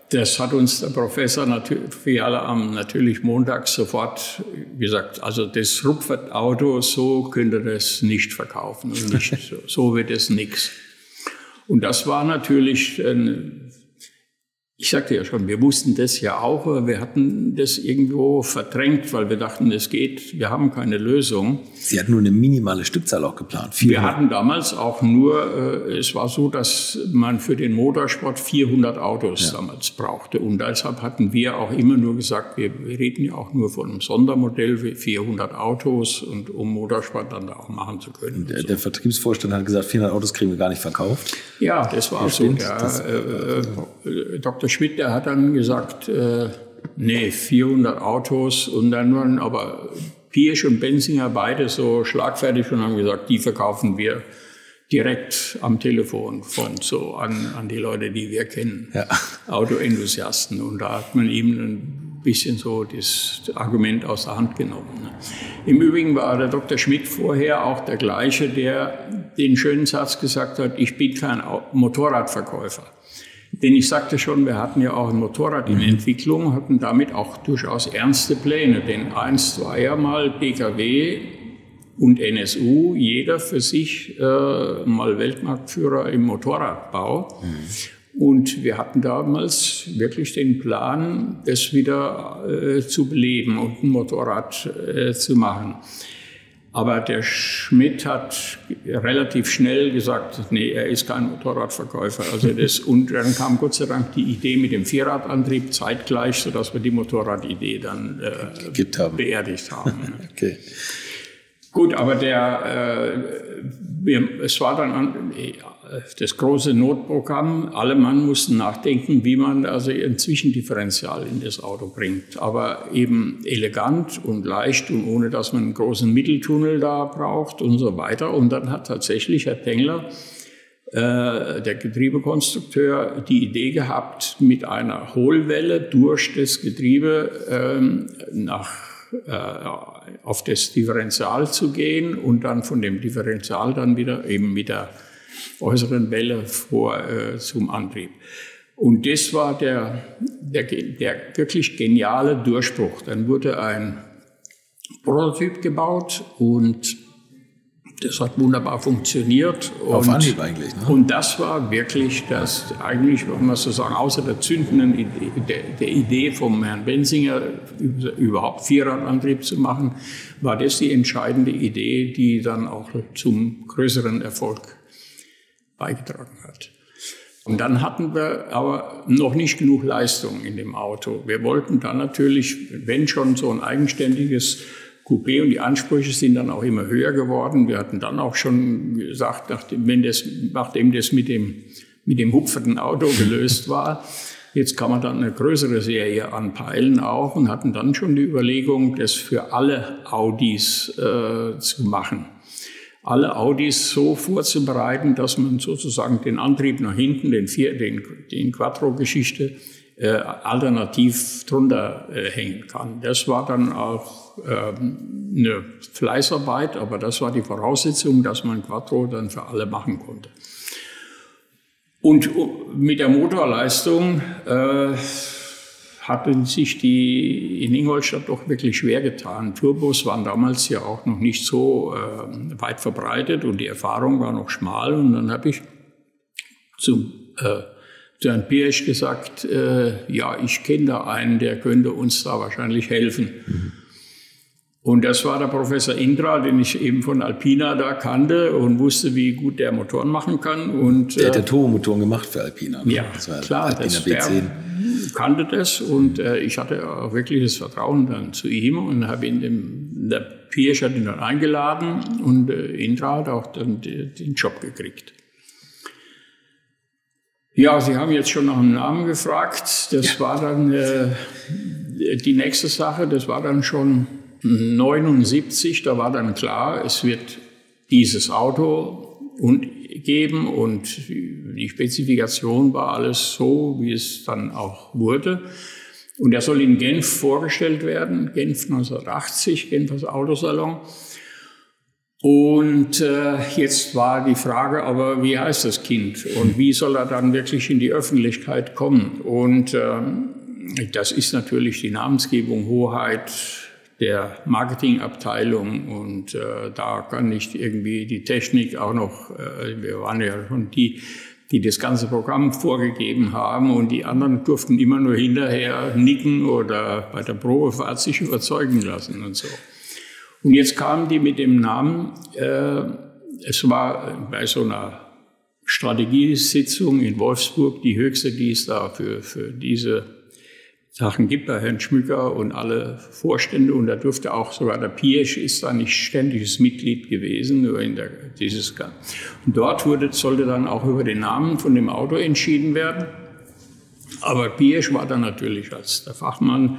das hat uns der Professor Fiala am natürlich Montag sofort gesagt, also das Rupfert-Auto, so könnt ihr das nicht verkaufen nicht, so, so wird es nichts. Und das war natürlich, ein, ich sagte ja schon, wir wussten das ja auch, aber wir hatten das irgendwo verdrängt, weil wir dachten, es geht, wir haben keine Lösung. Sie hatten nur eine minimale Stückzahl auch geplant. Wir 400. hatten damals auch nur, äh, es war so, dass man für den Motorsport 400 Autos damals brauchte. Und deshalb hatten wir auch immer nur gesagt, wir, wir reden ja auch nur von einem Sondermodell für 400 Autos und um Motorsport dann da auch machen zu können. Der, der Vertriebsvorstand hat gesagt, 400 Autos kriegen wir gar nicht verkauft. Ja, das war so. Der, Das- äh, äh, Dr. Schmidt, der hat dann gesagt, äh, nee, 400 Autos und dann waren aber Pirsch und Benzinger beide so schlagfertig und haben gesagt, die verkaufen wir direkt am Telefon von so an, an die Leute, die wir kennen, Ja. Autoenthusiasten. Und da hat man ihm ein bisschen so das Argument aus der Hand genommen. ne. Im Übrigen war der Dr. Schmidt vorher auch der gleiche, der den schönen Satz gesagt hat, ich bin kein Motorradverkäufer. Denn ich sagte schon, wir hatten ja auch ein Motorrad in Entwicklung, hatten damit auch durchaus ernste Pläne. Denn einst war ja mal PKW und NSU, jeder für sich äh, mal Weltmarktführer im Motorradbau. Und wir hatten damals wirklich den Plan, das wieder äh, zu beleben und ein Motorrad äh, zu machen. Aber der Schmidt hat relativ schnell gesagt, nee, er ist kein Motorradverkäufer. Also das, und dann kam Gott sei Dank die Idee mit dem Vierradantrieb zeitgleich, sodass wir die Motorradidee dann äh, haben. beerdigt haben. Okay. Gut, aber der, äh, wir, es war dann an, das große Notprogramm. Alle Mann mussten nachdenken, wie man also ein Zwischendifferential in das Auto bringt. Aber eben elegant und leicht und ohne, dass man einen großen Mitteltunnel da braucht und so weiter. Und dann hat tatsächlich Herr Tengler äh, der Getriebekonstrukteur die Idee gehabt, mit einer Hohlwelle durch das Getriebe ähm, nach, auf das Differential zu gehen und dann von dem Differential dann wieder eben mit der äußeren Welle vor äh, zum Antrieb. Und das war der, der, der wirklich geniale Durchbruch. Dann wurde ein Prototyp gebaut und das hat wunderbar funktioniert. Auf und, Anhieb eigentlich, ne? Und das war wirklich das, eigentlich, wenn man so sagen, außer der zündenden Idee, der, der Idee vom Herrn Benzinger, überhaupt Vierradantrieb zu machen, war das die entscheidende Idee, die dann auch zum größeren Erfolg beigetragen hat. Und dann hatten wir aber noch nicht genug Leistung in dem Auto. Wir wollten dann natürlich, wenn schon so ein eigenständiges Coupé und die Ansprüche sind dann auch immer höher geworden. Wir hatten dann auch schon gesagt, nachdem, wenn das, nachdem das mit dem, mit dem hupferten Auto gelöst war, jetzt kann man dann eine größere Serie anpeilen auch und hatten dann schon die Überlegung, das für alle Audis äh, zu machen alle Audis so vorzubereiten, dass man sozusagen den Antrieb nach hinten, den, Vier, den, den Quattro-Geschichte, äh, alternativ drunter äh, hängen kann. Das war dann auch ähm, eine Fleißarbeit, aber das war die Voraussetzung, dass man Quattro dann für alle machen konnte. Und mit der Motorleistung äh, hatten sich die in Ingolstadt doch wirklich schwer getan. Turbos waren damals ja auch noch nicht so äh, weit verbreitet und die Erfahrung war noch schmal. Und dann habe ich zum äh, zu Herrn Pirsch gesagt, äh, ja, ich kenne da einen, der könnte uns da wahrscheinlich helfen. Mhm. Und das war der Professor Indra, den ich eben von Alpina da kannte und wusste, wie gut der Motoren machen kann. Und, der hat ja äh, Turbomotoren gemacht für Alpina. Ne? Ja, das klar, Alpina das, B10. kannte das und äh, ich hatte auch wirkliches Vertrauen dann zu ihm und habe ihn dem, der Pirsch hat ihn dann eingeladen und äh, Indra hat auch dann die, den Job gekriegt. Ja, Sie haben jetzt schon nach dem Namen gefragt. Das ja. war dann äh, die nächste Sache. Das war dann schon 79. Da war dann klar, es wird dieses Auto und geben und die Spezifikation war alles so, wie es dann auch wurde. Und er soll in Genf vorgestellt werden, Genf 1980, Genfers Autosalon. Und äh, jetzt war die Frage, aber wie heißt das Kind und wie soll er dann wirklich in die Öffentlichkeit kommen? Und äh, das ist natürlich die Namensgebung Hoheit der Marketingabteilung und äh, da kann nicht irgendwie die Technik auch noch, äh, wir waren ja schon die, die das ganze Programm vorgegeben haben und die anderen durften immer nur hinterher nicken oder bei der Probefahrt sich überzeugen lassen und so. Und jetzt kamen die mit dem Namen, äh, es war bei so einer Strategiesitzung in Wolfsburg die höchste, die es da für, für diese Sachen gibt, bei Herrn Schmücker und alle Vorstände. Und da durfte auch sogar der Piesch ist da nicht ständiges Mitglied gewesen, nur in der, dieses, und dort wurde, sollte dann auch über den Namen von dem Auto entschieden werden. Aber Piesch war dann natürlich als der Fachmann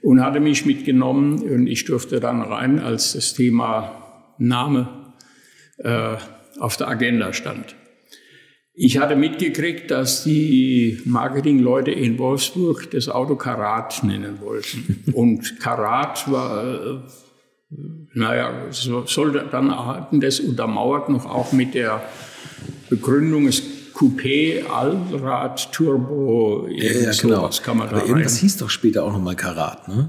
und hatte mich mitgenommen und ich durfte dann rein, als das Thema Name äh, auf der Agenda stand. Ich hatte mitgekriegt, dass die Marketingleute in Wolfsburg das Auto Karat nennen wollten. Und Karat war, äh, naja, sollte dann hatten das untermauert noch auch mit der Begründung, es Coupé, Allrad, Turbo, ja, ja, genau. kann man Aber da irgendwas rein. hieß doch später auch nochmal Karat, ne?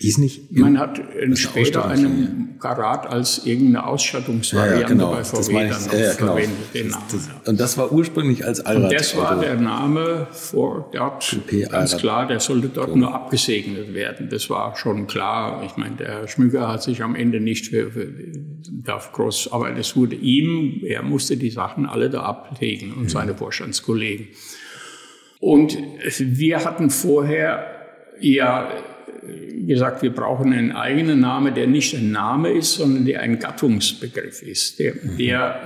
Hieß nicht? Man hat später einen Karat als irgendeine Ausstattungsvariante ja, genau. bei VW dann ja, genau. verwendet. Den Namen, das, das, und das war ursprünglich als Allrad. Und das war der Name vor dort, ganz klar, der sollte dort genau. nur abgesegnet werden. Das war schon klar. Ich meine, der Schmücker hat sich am Ende nicht für, für darf groß, aber es wurde ihm, er musste die Sachen alle da ablegen und mhm. seine Vorstandskollegen. Und wir hatten vorher ja gesagt, wir brauchen einen eigenen Namen, der nicht ein Name ist, sondern der ein Gattungsbegriff ist, der, mhm. der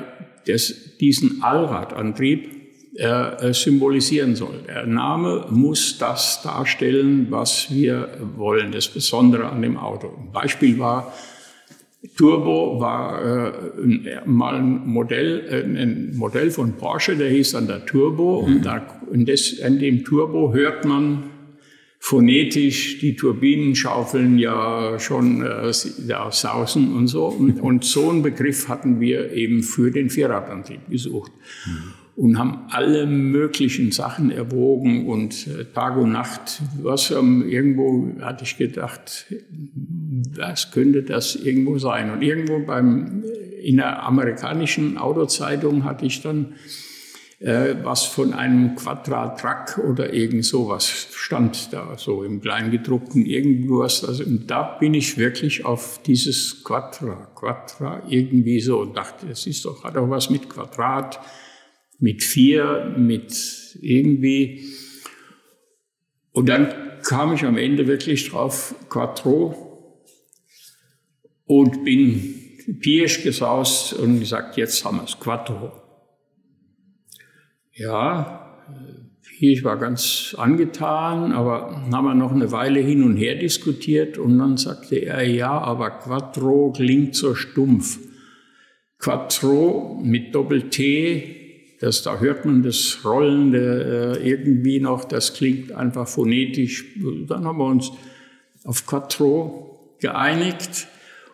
des, diesen Allradantrieb äh, symbolisieren soll. Der Name muss das darstellen, was wir wollen, das Besondere an dem Auto. Ein Beispiel war, Turbo war äh, mal ein Modell, äh, ein Modell von Porsche, der hieß dann der Turbo. Mhm. Und, da, und das, an dem Turbo hört man phonetisch die Turbinen schaufeln ja schon äh, ja, sausen und so. Und, und, so einen Begriff hatten wir eben für den Vierradantrieb gesucht. Mhm. Und haben alle möglichen Sachen erwogen und äh, Tag und Nacht, was ähm, irgendwo hatte ich gedacht, was könnte das irgendwo sein? Und irgendwo beim, in der amerikanischen Autozeitung hatte ich dann äh, was von einem Quadratruck oder irgend sowas stand da so im Kleingedruckten irgendwas. Also und da bin ich wirklich auf dieses Quadra, Quadra irgendwie so und dachte, es ist doch, hat doch was mit Quadrat, mit vier, mit irgendwie. Und dann kam ich am Ende wirklich drauf, Quattro, und bin Piesch gesaust und gesagt, jetzt haben wir es, Quattro. Ja, ich war ganz angetan, aber haben wir noch eine Weile hin und her diskutiert und dann sagte er, ja, aber Quattro klingt so stumpf. Quattro mit Doppel-T Das, da hört man das Rollende äh, irgendwie noch, das klingt einfach phonetisch. Dann haben wir uns auf Quattro geeinigt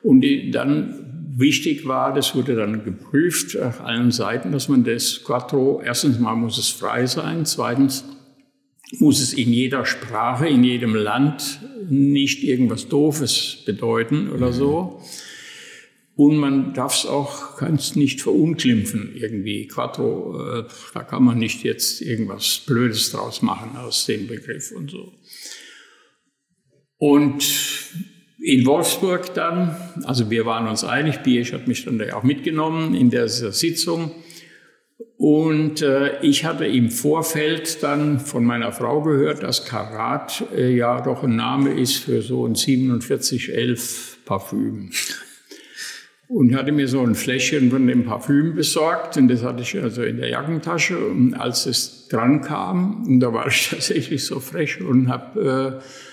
und dann wichtig war, das wurde dann geprüft auf allen Seiten, dass man das Quattro, erstens mal muss es frei sein, zweitens muss es in jeder Sprache, in jedem Land nicht irgendwas Doofes bedeuten oder so. Und man darf es auch, kann es nicht verunglimpfen irgendwie. Quattro, äh, da kann man nicht jetzt irgendwas Blödes draus machen aus dem Begriff und so. Und in Wolfsburg dann, also wir waren uns einig, Biersch hat mich dann da auch mitgenommen in der Sitzung. Und äh, ich hatte im Vorfeld dann von meiner Frau gehört, dass Karat äh, ja doch ein Name ist für so ein 4711 Parfüm. Und hatte mir so ein Fläschchen von dem Parfüm besorgt und das hatte ich also in der Jackentasche. Und als es dran kam, und da war ich tatsächlich so frech und habe äh,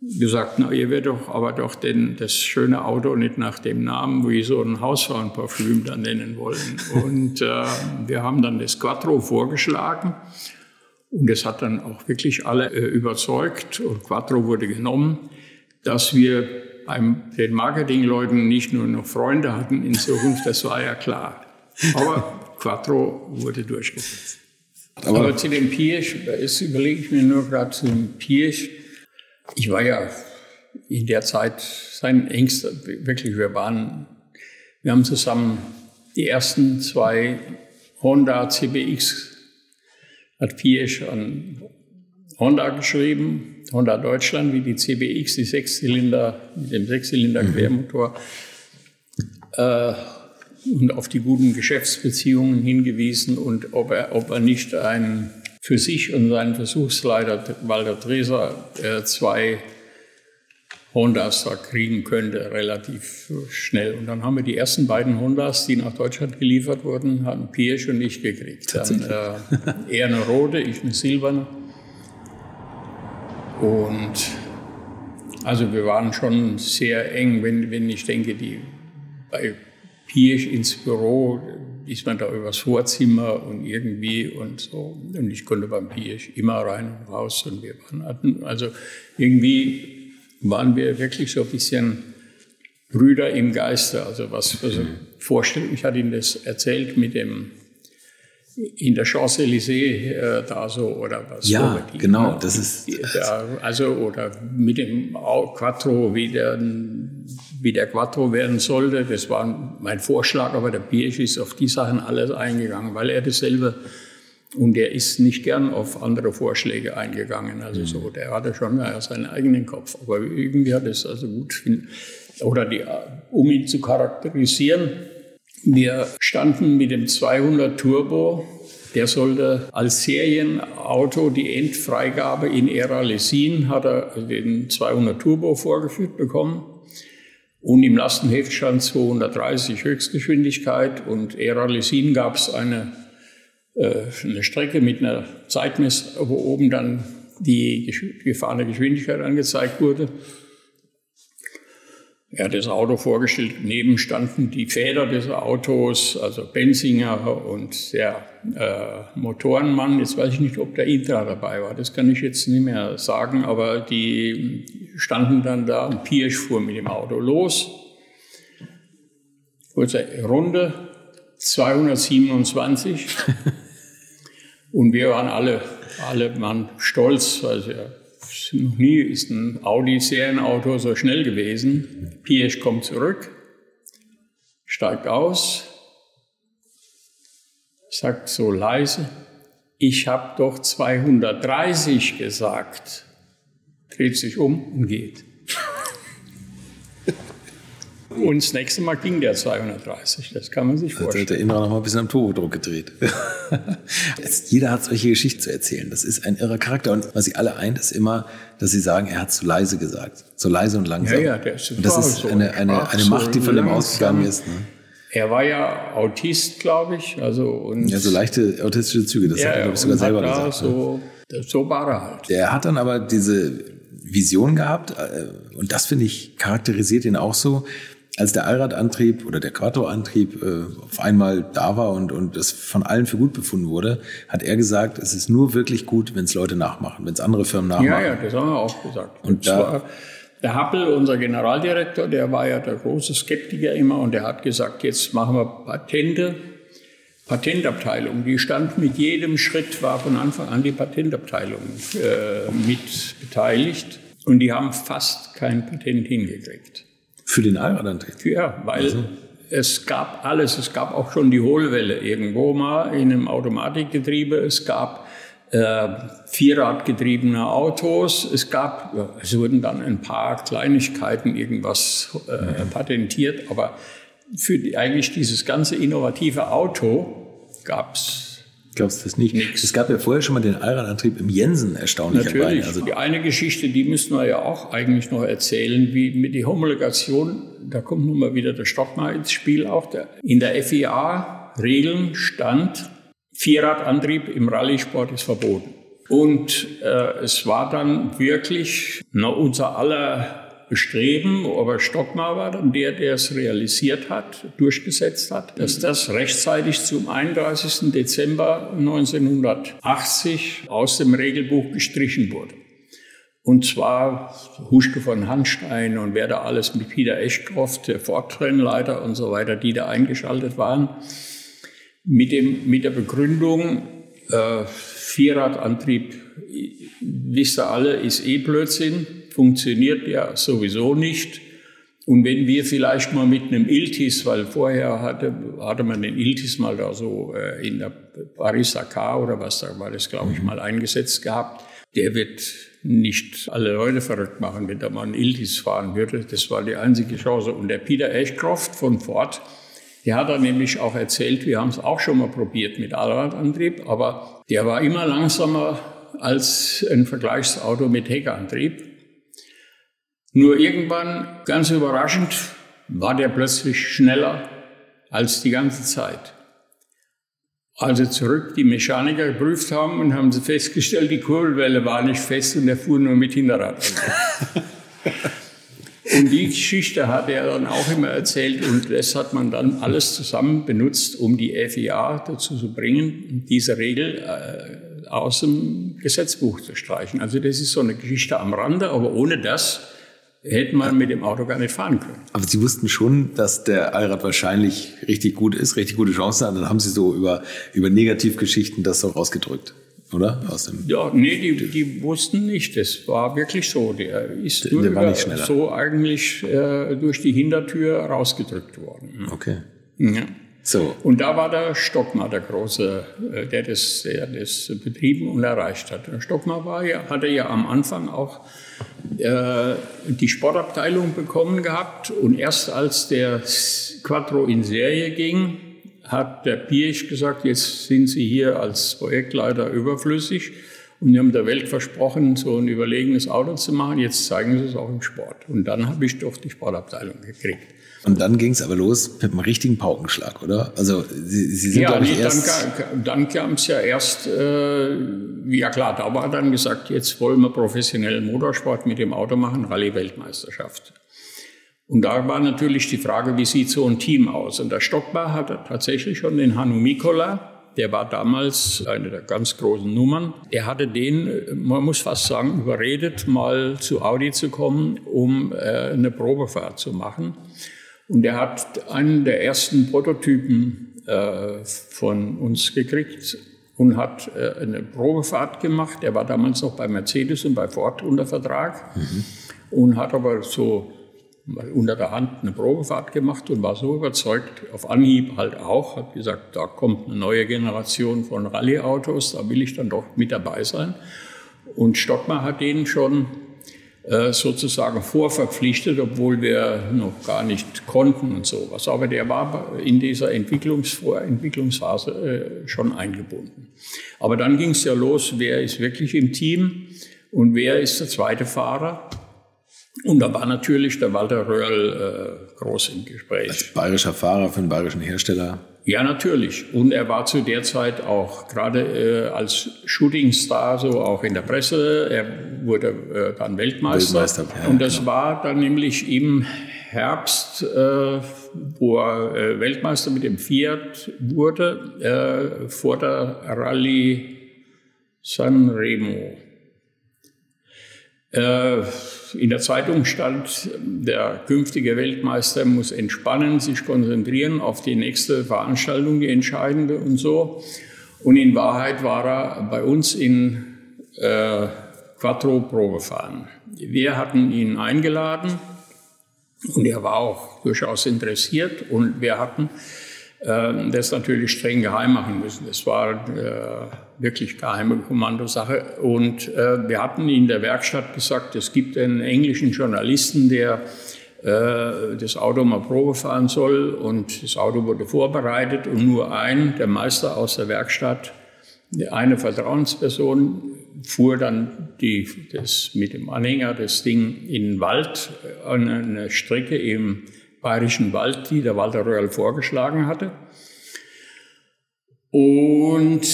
gesagt, na, ihr werdet doch aber doch den, das schöne Auto nicht nach dem Namen wie so ein Hausfrauenparfüm da nennen wollen. Und äh, wir haben dann das Quattro vorgeschlagen und es hat dann auch wirklich alle äh, überzeugt und Quattro wurde genommen, dass wir beim den Marketingleuten nicht nur noch Freunde hatten in Zukunft, das war ja klar. Aber Quattro wurde durchgesetzt. Aber, aber zu dem Pirsch, da ist, überlege ich mir nur gerade zu dem Pirsch, ich war ja in der Zeit sein engster, wirklich, wir waren, wir haben zusammen die ersten zwei Honda CBX, hat Piesch an Honda geschrieben, Honda Deutschland, wie die CBX, die Sechszylinder, mit dem Sechszylinder-Quermotor, mhm. äh, und auf die guten Geschäftsbeziehungen hingewiesen und ob er, ob er nicht ein für sich und seinen Versuchsleiter Walter Dreser äh, zwei Hondas da kriegen könnte, relativ schnell. Und dann haben wir die ersten beiden Hondas, die nach Deutschland geliefert wurden, haben Piersch und ich gekriegt. Dann, äh, er eine rote, ich eine silberne. Und also wir waren schon sehr eng, wenn, wenn ich denke, die bei Pirsch ins Büro, ist man da übers Vorzimmer und irgendwie und so. Und ich konnte beim Pirsch immer rein und raus und wir waren, hatten, also irgendwie waren wir wirklich so ein bisschen Brüder im Geiste. Also was, also Vorstellung, ich hatte Ihnen das erzählt mit dem in der Champs-Élysées äh, da so oder was. Ja, so, genau, das ist. Da, also oder mit dem Quattro, wie der, wie der Quattro werden sollte. Das war mein Vorschlag, aber der Birch ist auf die Sachen alles eingegangen, weil er dasselbe und er ist nicht gern auf andere Vorschläge eingegangen. Also so, mhm. der hatte schon seinen eigenen Kopf. Aber irgendwie hat es also gut, oder die, um ihn zu charakterisieren, wir standen mit dem 200 Turbo. Der sollte als Serienauto die Endfreigabe in Era Lesin, hat er den 200 Turbo vorgeführt bekommen. Und im Lastenheft stand 230 Höchstgeschwindigkeit und Era Lesin gab es eine, äh, eine Strecke mit einer Zeitmesser, wo oben dann die gefahrene Geschwindigkeit angezeigt wurde. Er hat das Auto vorgestellt, neben standen die Väter des Autos, also Benzinger und der äh, Motorenmann. Jetzt weiß ich nicht, ob der Intra dabei war, das kann ich jetzt nicht mehr sagen, aber die standen dann da und Pirsch fuhr mit dem Auto los. Kurze Runde, 227. und wir waren alle, alle Mann stolz, weil er noch nie ist ein Audi-Serienauto so schnell gewesen. Piesch kommt zurück, steigt aus, sagt so leise, ich habe doch 230 gesagt, dreht sich um und geht. Und das nächste Mal ging der 230, das kann man sich vorstellen. Jetzt hat der Innerer noch mal ein bisschen am Turbodruck gedreht. Jeder hat solche Geschichten zu erzählen. Das ist ein irrer Charakter. Und was sie alle eint, ist immer, dass sie sagen, er hat zu leise gesagt. Zu leise und langsam. Ja, ja, der ist und das ist so eine, eine, eine Macht, die von dem ausgegangen ist. Ne? Er war ja Autist, glaube ich. Also, und ja, so leichte autistische Züge, das ja, hat er, glaube ich, sogar selber gesagt. So, ne? so war er halt. Er hat dann aber diese Vision gehabt, äh, und das finde ich charakterisiert ihn auch so, als der Allradantrieb oder der Quattro-Antrieb äh, auf einmal da war und, und das von allen für gut befunden wurde, hat er gesagt, es ist nur wirklich gut, wenn es Leute nachmachen, wenn es andere Firmen nachmachen. Ja, ja, das haben wir auch gesagt. Und, und da, der Happel, unser Generaldirektor, der war ja der große Skeptiker immer und der hat gesagt, jetzt machen wir Patente. Patentabteilung, die stand mit jedem Schritt, war von Anfang an die Patentabteilung äh, mit beteiligt und die haben fast kein Patent hingekriegt. Für den Allradantrieb? Ja, weil also. es gab alles. Es gab auch schon die Hohlwelle irgendwo mal in einem Automatikgetriebe. Es gab äh, Vierradgetriebene Autos. Es gab, es wurden dann ein paar Kleinigkeiten irgendwas äh, patentiert, aber für die, eigentlich dieses ganze innovative Auto gab es Glaubst du das nicht? Nix. Es gab ja vorher schon mal den Allradantrieb im Jensen erstaunlicherweise. Natürlich. Also die eine Geschichte, die müssen wir ja auch eigentlich noch erzählen, wie mit die Homologation, da kommt nun mal wieder der Stockmar ins Spiel auch. Der, in der FIA-Regeln stand, Vierradantrieb im Rallye-Sport ist verboten. Und äh, es war dann wirklich na, unser aller Bestreben, aber Stockmar war dann der, der es realisiert hat, durchgesetzt hat, dass das rechtzeitig zum 31. Dezember 1980 aus dem Regelbuch gestrichen wurde. Und zwar Huschke von Hanstein und wer da alles mit Peter Eschkroft, der Fortrennleiter und so weiter, die da eingeschaltet waren, mit, dem, mit der Begründung, äh, Vierradantrieb, wisst ihr alle, ist eh Blödsinn funktioniert ja sowieso nicht. Und wenn wir vielleicht mal mit einem Iltis, weil vorher hatte, hatte man den Iltis mal da so äh, in der Paris-Dakar oder was da war das, glaube ich, mhm. mal eingesetzt gehabt, der wird nicht alle Leute verrückt machen, wenn da mal ein Iltis fahren würde. Das war die einzige Chance. Und der Peter Ashcroft von Ford, der hat dann nämlich auch erzählt, wir haben es auch schon mal probiert mit Allradantrieb, aber der war immer langsamer als ein Vergleichsauto mit Heckantrieb. Nur irgendwann, ganz überraschend, war der plötzlich schneller als die ganze Zeit. Als sie zurück die Mechaniker geprüft haben und haben sie festgestellt, die Kurbelwelle war nicht fest und er fuhr nur mit Hinterrad. und die Geschichte hat er dann auch immer erzählt und das hat man dann alles zusammen benutzt, um die FIA dazu zu bringen, diese Regel äh, aus dem Gesetzbuch zu streichen. Also das ist so eine Geschichte am Rande, aber ohne das hätte man mit dem Auto gar nicht fahren können. Aber Sie wussten schon, dass der Allrad wahrscheinlich richtig gut ist, richtig gute Chancen hat. Dann haben Sie so über, über Negativgeschichten das so rausgedrückt, oder? Aus dem ja, nee, die, die wussten nicht. Das war wirklich so. Der ist der, der war so eigentlich äh, durch die Hintertür rausgedrückt worden. Okay. Ja. So. Und da war der Stockmar der große, äh, der das, der das betrieben und erreicht hat. Der Stockmar war ja, hatte ja am Anfang auch äh, die Sportabteilung bekommen gehabt und erst als der Quattro in Serie ging, hat der Pirch gesagt, jetzt sind Sie hier als Projektleiter überflüssig und Sie haben der Welt versprochen, so ein überlegenes Auto zu machen, jetzt zeigen Sie es auch im Sport. Und dann habe ich doch die Sportabteilung gekriegt. Und dann ging es aber los mit einem richtigen Paukenschlag, oder? Also Sie, Sie sind, ja, nee, erst... Dann, dann kam es ja erst, äh, ja klar, da war dann gesagt, jetzt wollen wir professionellen Motorsport mit dem Auto machen, Rallye-Weltmeisterschaft. Und da war natürlich die Frage, wie sieht so ein Team aus? Und der Stockbar hatte tatsächlich schon den Hannu Mikola, der war damals eine der ganz großen Nummern. Er hatte den, man muss fast sagen, überredet, mal zu Audi zu kommen, um äh, eine Probefahrt zu machen. Und er hat einen der ersten Prototypen äh, von uns gekriegt und hat äh, eine Probefahrt gemacht. Er war damals noch bei Mercedes und bei Ford unter Vertrag mhm. und hat aber so unter der Hand eine Probefahrt gemacht und war so überzeugt, auf Anhieb halt auch, hat gesagt, da kommt eine neue Generation von Rallye-Autos, da will ich dann doch mit dabei sein. Und Stockmar hat den schon äh, sozusagen vorverpflichtet, obwohl wir noch gar nicht konnten und sowas. Aber der war in dieser Entwicklungs Entwicklungsphase äh, schon eingebunden. Aber dann ging es ja los, wer ist wirklich im Team und wer ist der zweite Fahrer. Und da war natürlich der Walter Röhrl äh, groß im Gespräch. Als bayerischer Fahrer für einen bayerischen Hersteller. Ja, natürlich. Und er war zu der Zeit auch gerade äh, als Shootingstar so auch in der Presse. Er wurde äh, dann Weltmeister. Weltmeister ja, und das genau. war dann nämlich im Herbst, äh, wo er äh, Weltmeister mit dem Fiat wurde, äh, vor der Rallye Sanremo. Äh, in der Zeitung stand, der künftige Weltmeister muss entspannen, sich konzentrieren auf die nächste Veranstaltung, die entscheidende und so. Und in Wahrheit war er bei uns in äh, Quattro Probefahren. Wir hatten ihn eingeladen und er war auch durchaus interessiert und wir hatten äh, das natürlich streng geheim machen müssen. Das war äh, wirklich geheime Kommandosache. Und äh, wir hatten in der Werkstatt gesagt, es gibt einen englischen Journalisten, der äh, das Auto mal Probe fahren soll. Und das Auto wurde vorbereitet und nur ein, der Meister aus der Werkstatt, eine Vertrauensperson, fuhr dann die, das, mit dem Anhänger das Ding in den Wald, an eine Strecke im Bayerischen Wald, die der Walter Röhrl vorgeschlagen hatte. Und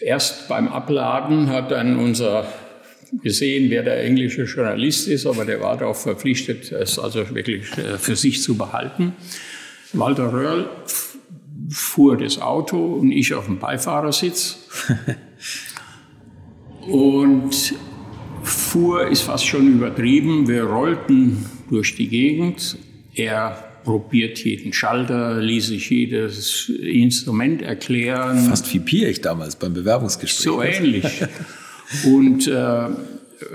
erst beim Abladen hat dann unser gesehen, wer der englische Journalist ist, aber der war darauf verpflichtet, es also wirklich äh, für sich zu behalten. Walter Röhrl fuhr das Auto und ich auf dem Beifahrersitz. und fuhr ist fast schon übertrieben. Wir rollten durch die Gegend. Er probiert jeden Schalter, ließ sich jedes Instrument erklären. Fast wie Piech damals beim Bewerbungsgespräch. So ähnlich. und äh,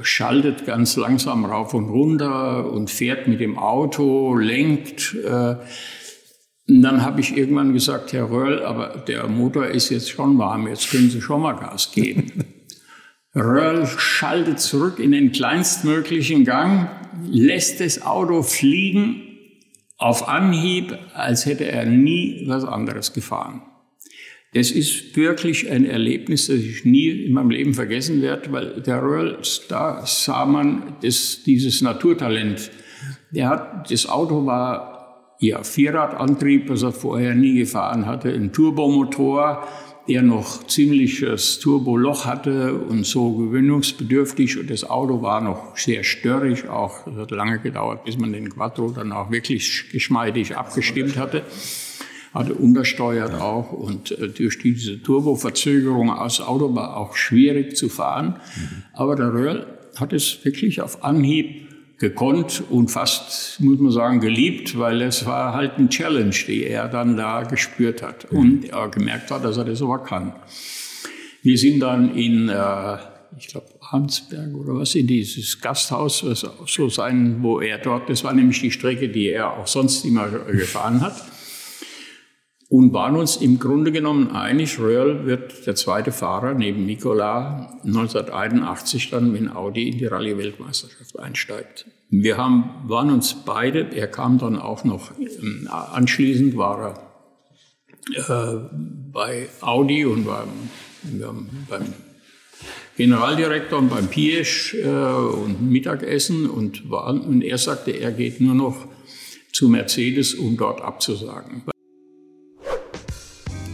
schaltet ganz langsam rauf und runter und fährt mit dem Auto, lenkt. Äh, und dann habe ich irgendwann gesagt, Herr Röhrl, aber der Motor ist jetzt schon warm, jetzt können Sie schon mal Gas geben. Röhrl schaltet zurück in den kleinstmöglichen Gang, lässt das Auto fliegen auf Anhieb, als hätte er nie was anderes gefahren. Das ist wirklich ein Erlebnis, das ich nie in meinem Leben vergessen werde, weil der Röhrl, da sah man das, dieses Naturtalent. Der hat, das Auto war ja Vierradantrieb, was er vorher nie gefahren hatte, ein Turbomotor, der noch ziemliches Turboloch hatte und so gewöhnungsbedürftig. Und das Auto war noch sehr störrig. Auch es hat lange gedauert, bis man den Quattro dann auch wirklich geschmeidig abgestimmt hatte. Hatte untersteuert auch und äh, durch diese Turboverzögerung aus Auto war auch schwierig zu fahren. Aber der Röhrl hat es wirklich auf Anhieb gekonnt und fast, muss man sagen, geliebt, weil es war halt ein Challenge, die er dann da gespürt hat und er gemerkt hat, dass er das aber kann. Wir sind dann in, äh, ich glaube, Arnsberg oder was, in dieses Gasthaus, was so sein, wo er dort, das war nämlich die Strecke, die er auch sonst immer gefahren hat und waren uns im Grunde genommen einig, Röhrl wird der zweite Fahrer neben Nicola 1981 dann, wenn Audi in die Rallye-Weltmeisterschaft einsteigt. Wir haben, waren uns beide, er kam dann auch noch, ähm, anschließend war er äh, bei Audi und beim, beim Generaldirektor und beim Piesch äh, und Mittagessen und, war, und er sagte, er geht nur noch zu Mercedes, um dort abzusagen.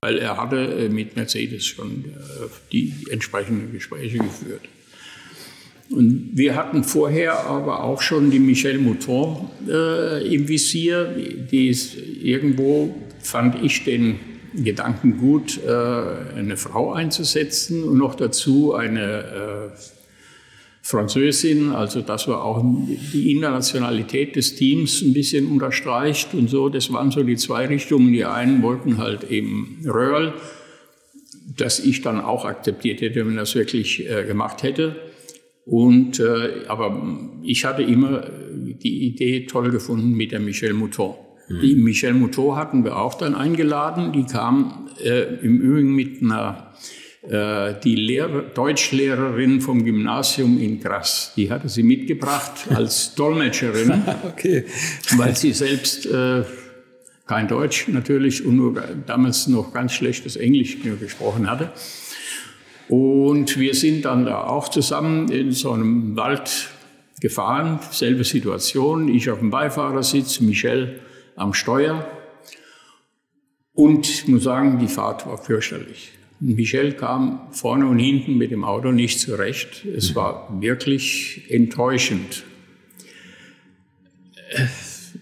Weil er hatte äh, mit Mercedes schon äh, die entsprechenden Gespräche geführt. Und wir hatten vorher aber auch schon die Michelle Mouton äh, im Visier. Die ist irgendwo, fand ich den Gedanken gut, äh, eine Frau einzusetzen und noch dazu eine äh, Französin, also dass wir auch die Internationalität des Teams ein bisschen unterstreicht und so. Das waren so die zwei Richtungen. Die einen wollten halt eben Röhrl, dass ich dann auch akzeptiert hätte, wenn das wirklich äh, gemacht hätte. Und, äh, aber ich hatte immer die Idee toll gefunden mit der Michelle Mouton. Mhm. Die Michelle Mouton hatten wir auch dann eingeladen. Die kam äh, im Übrigen mit einer die Lehrer, Deutschlehrerin vom Gymnasium in Grass, die hatte sie mitgebracht als Dolmetscherin, okay. weil sie selbst äh, kein Deutsch natürlich und nur damals noch ganz schlechtes Englisch gesprochen hatte. Und wir sind dann da auch zusammen in so einem Wald gefahren, selbe Situation, ich auf dem Beifahrersitz, Michel am Steuer. Und ich muss sagen, die Fahrt war fürchterlich. Michel kam vorne und hinten mit dem Auto nicht zurecht. Es war wirklich enttäuschend.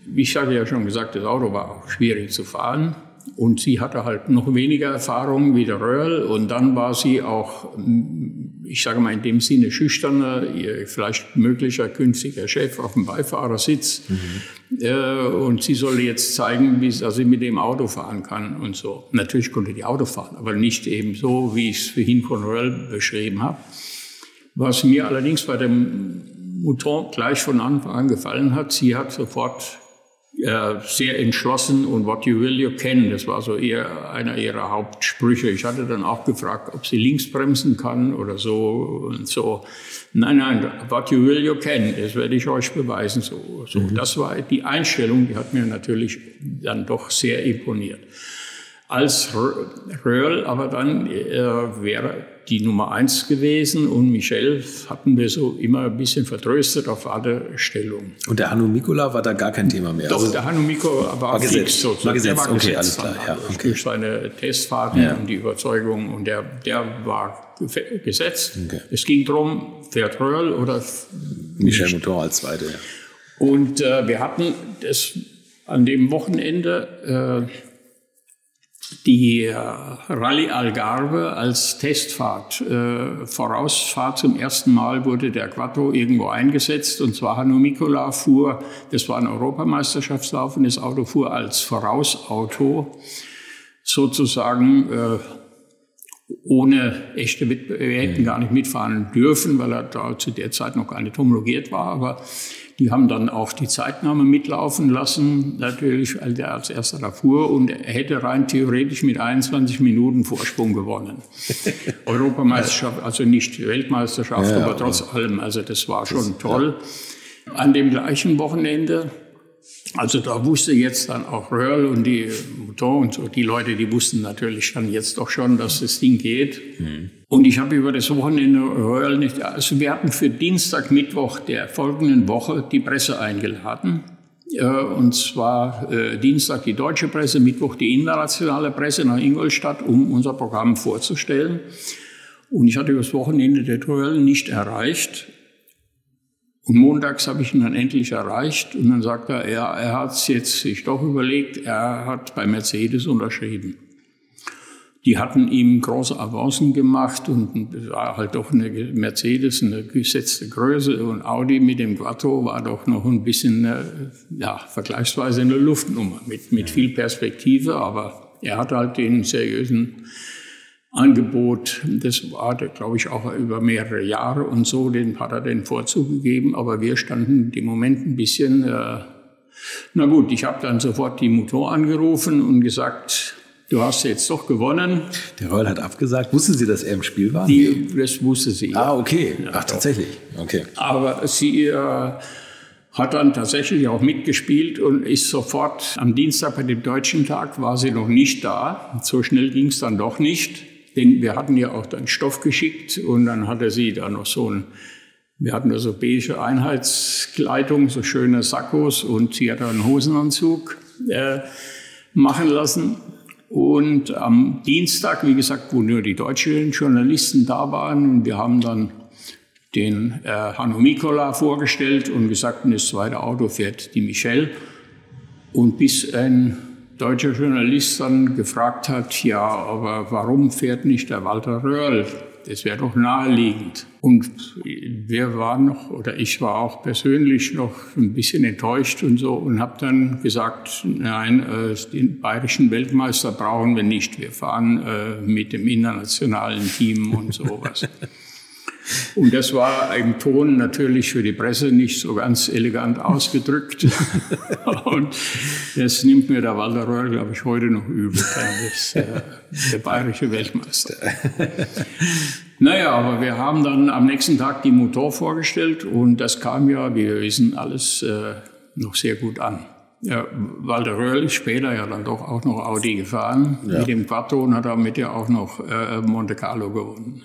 Wie ich hatte ja schon gesagt, das Auto war auch schwierig zu fahren. Und sie hatte halt noch weniger Erfahrung wie der Röhrl. Und dann war sie auch, ich sage mal in dem Sinne, schüchterner, vielleicht möglicher künftiger Chef auf dem Beifahrersitz. Mhm. Äh, und sie solle jetzt zeigen, wie sie mit dem Auto fahren kann und so. Natürlich konnte die Auto fahren, aber nicht eben so, wie ich es vorhin von Röhrl beschrieben habe. Was mir allerdings bei dem Mouton gleich von Anfang an gefallen hat, sie hat sofort äh, sehr entschlossen und what you will, you can. Das war so eher einer ihrer Hauptsprüche. Ich hatte dann auch gefragt, ob sie links bremsen kann oder so und so. Nein, nein, what you will, you can. Das werde ich euch beweisen. So, so. Mhm. Das war die Einstellung, die hat mir natürlich dann doch sehr imponiert als Röhrl, aber dann äh, wäre die Nummer eins gewesen und Michel hatten wir so immer ein bisschen vertröstet auf alle Stellungen. Und der Hanno Mikola war da gar kein Thema mehr? Doch, also, der Hanno Mikola war, war gesetzt, fix sozusagen. War gesetzt, war okay, alles klar. Ja, okay. Durch seine Testfahrten ja. und die Überzeugung und der, der war gesetzt. Okay. Es ging darum, fährt Röhrl oder Michel Mouton als Zweite. Ja. Und äh, wir hatten das an dem Wochenende äh, die äh, Rallye Algarve als Testfahrt. Äh, Vorausfahrt zum ersten Mal wurde der Quattro irgendwo eingesetzt und zwar Hanno Mikola fuhr, das war ein Europameisterschaftslauf und das Auto fuhr als Vorausauto sozusagen äh, ohne echte Wettbewerb. Wir hätten gar nicht mitfahren dürfen, weil er da zu der Zeit noch gar nicht homologiert war, aber die haben dann auch die Zeitnahme mitlaufen lassen, natürlich, weil der als erster da fuhr und er hätte rein theoretisch mit 21 Minuten Vorsprung gewonnen. Europameisterschaft, also nicht Weltmeisterschaft, ja, aber trotz allem, also das war schon toll. Ja. An dem gleichen Wochenende also da wusste jetzt dann auch Röhrl und die Mouton und so, die Leute, die wussten natürlich dann jetzt doch schon, dass das Ding geht. Mhm. Und ich habe über das Wochenende Röhrl nicht, also wir hatten für Dienstag, Mittwoch der folgenden Woche die Presse eingeladen. Äh, und zwar äh, Dienstag die deutsche Presse, Mittwoch die internationale Presse nach Ingolstadt, um unser Programm vorzustellen. Und ich hatte über das Wochenende der Röhrl nicht erreicht. Und montags habe ich ihn dann endlich erreicht und dann sagt er, ja, er hat es jetzt sich doch überlegt, er hat bei Mercedes unterschrieben. die hatten ihm große Avancen gemacht und es war halt doch eine Mercedes, eine gesetzte Größe und Audi mit dem Quattro war doch noch ein bisschen, ja, vergleichsweise eine Luftnummer mit, mit viel Perspektive, aber er hatte halt den seriösen Angebot. Das war, glaube ich, auch über mehrere Jahre und so, den hat er den Vorzug gegeben, aber wir standen im Moment ein bisschen, äh, na gut, ich habe dann sofort die Motor angerufen und gesagt, du hast jetzt doch gewonnen. Der Reul hat abgesagt. Wussten Sie, dass er im Spiel war? Die, das wusste sie. Ah, okay. Ach, tatsächlich. Okay. Aber sie äh, hat dann tatsächlich auch mitgespielt und ist sofort am Dienstag bei dem Deutschen Tag war sie noch nicht da. So schnell ging es dann doch nicht, denn wir hatten ja auch dann Stoff geschickt und dann hatte sie da noch so ein wir hatten da so beige Einheitskleidung, so schöne Sakkos und sie hat einen Hosenanzug äh, machen lassen. Und am Dienstag, wie gesagt, wo nur die deutschen Journalisten da waren, und wir haben dann den äh, Hanno Mikola vorgestellt und gesagt, das zweite Auto fährt die Michelle. Und bis ein deutscher Journalist dann gefragt hat, ja, aber warum fährt nicht der Walter Röhrl das wäre doch naheliegend. Und wir waren noch, oder ich war auch persönlich noch ein bisschen enttäuscht und so und habe dann gesagt, nein, äh, den bayerischen Weltmeister brauchen wir nicht. Wir fahren äh, mit dem internationalen Team und sowas. Und das war im Ton natürlich für die Presse nicht so ganz elegant ausgedrückt. und das nimmt mir der Walter Röhr, glaube ich, heute noch übel. Das, äh, der bayerische Weltmeister. naja, aber wir haben dann am nächsten Tag die Motor vorgestellt und das kam ja, wie wir wissen, alles äh, noch sehr gut an. Ja, Walter Röhrl ist später ja dann doch auch noch Audi gefahren. Ja. Mit dem Quattro und hat damit ja auch noch äh, Monte Carlo gewonnen.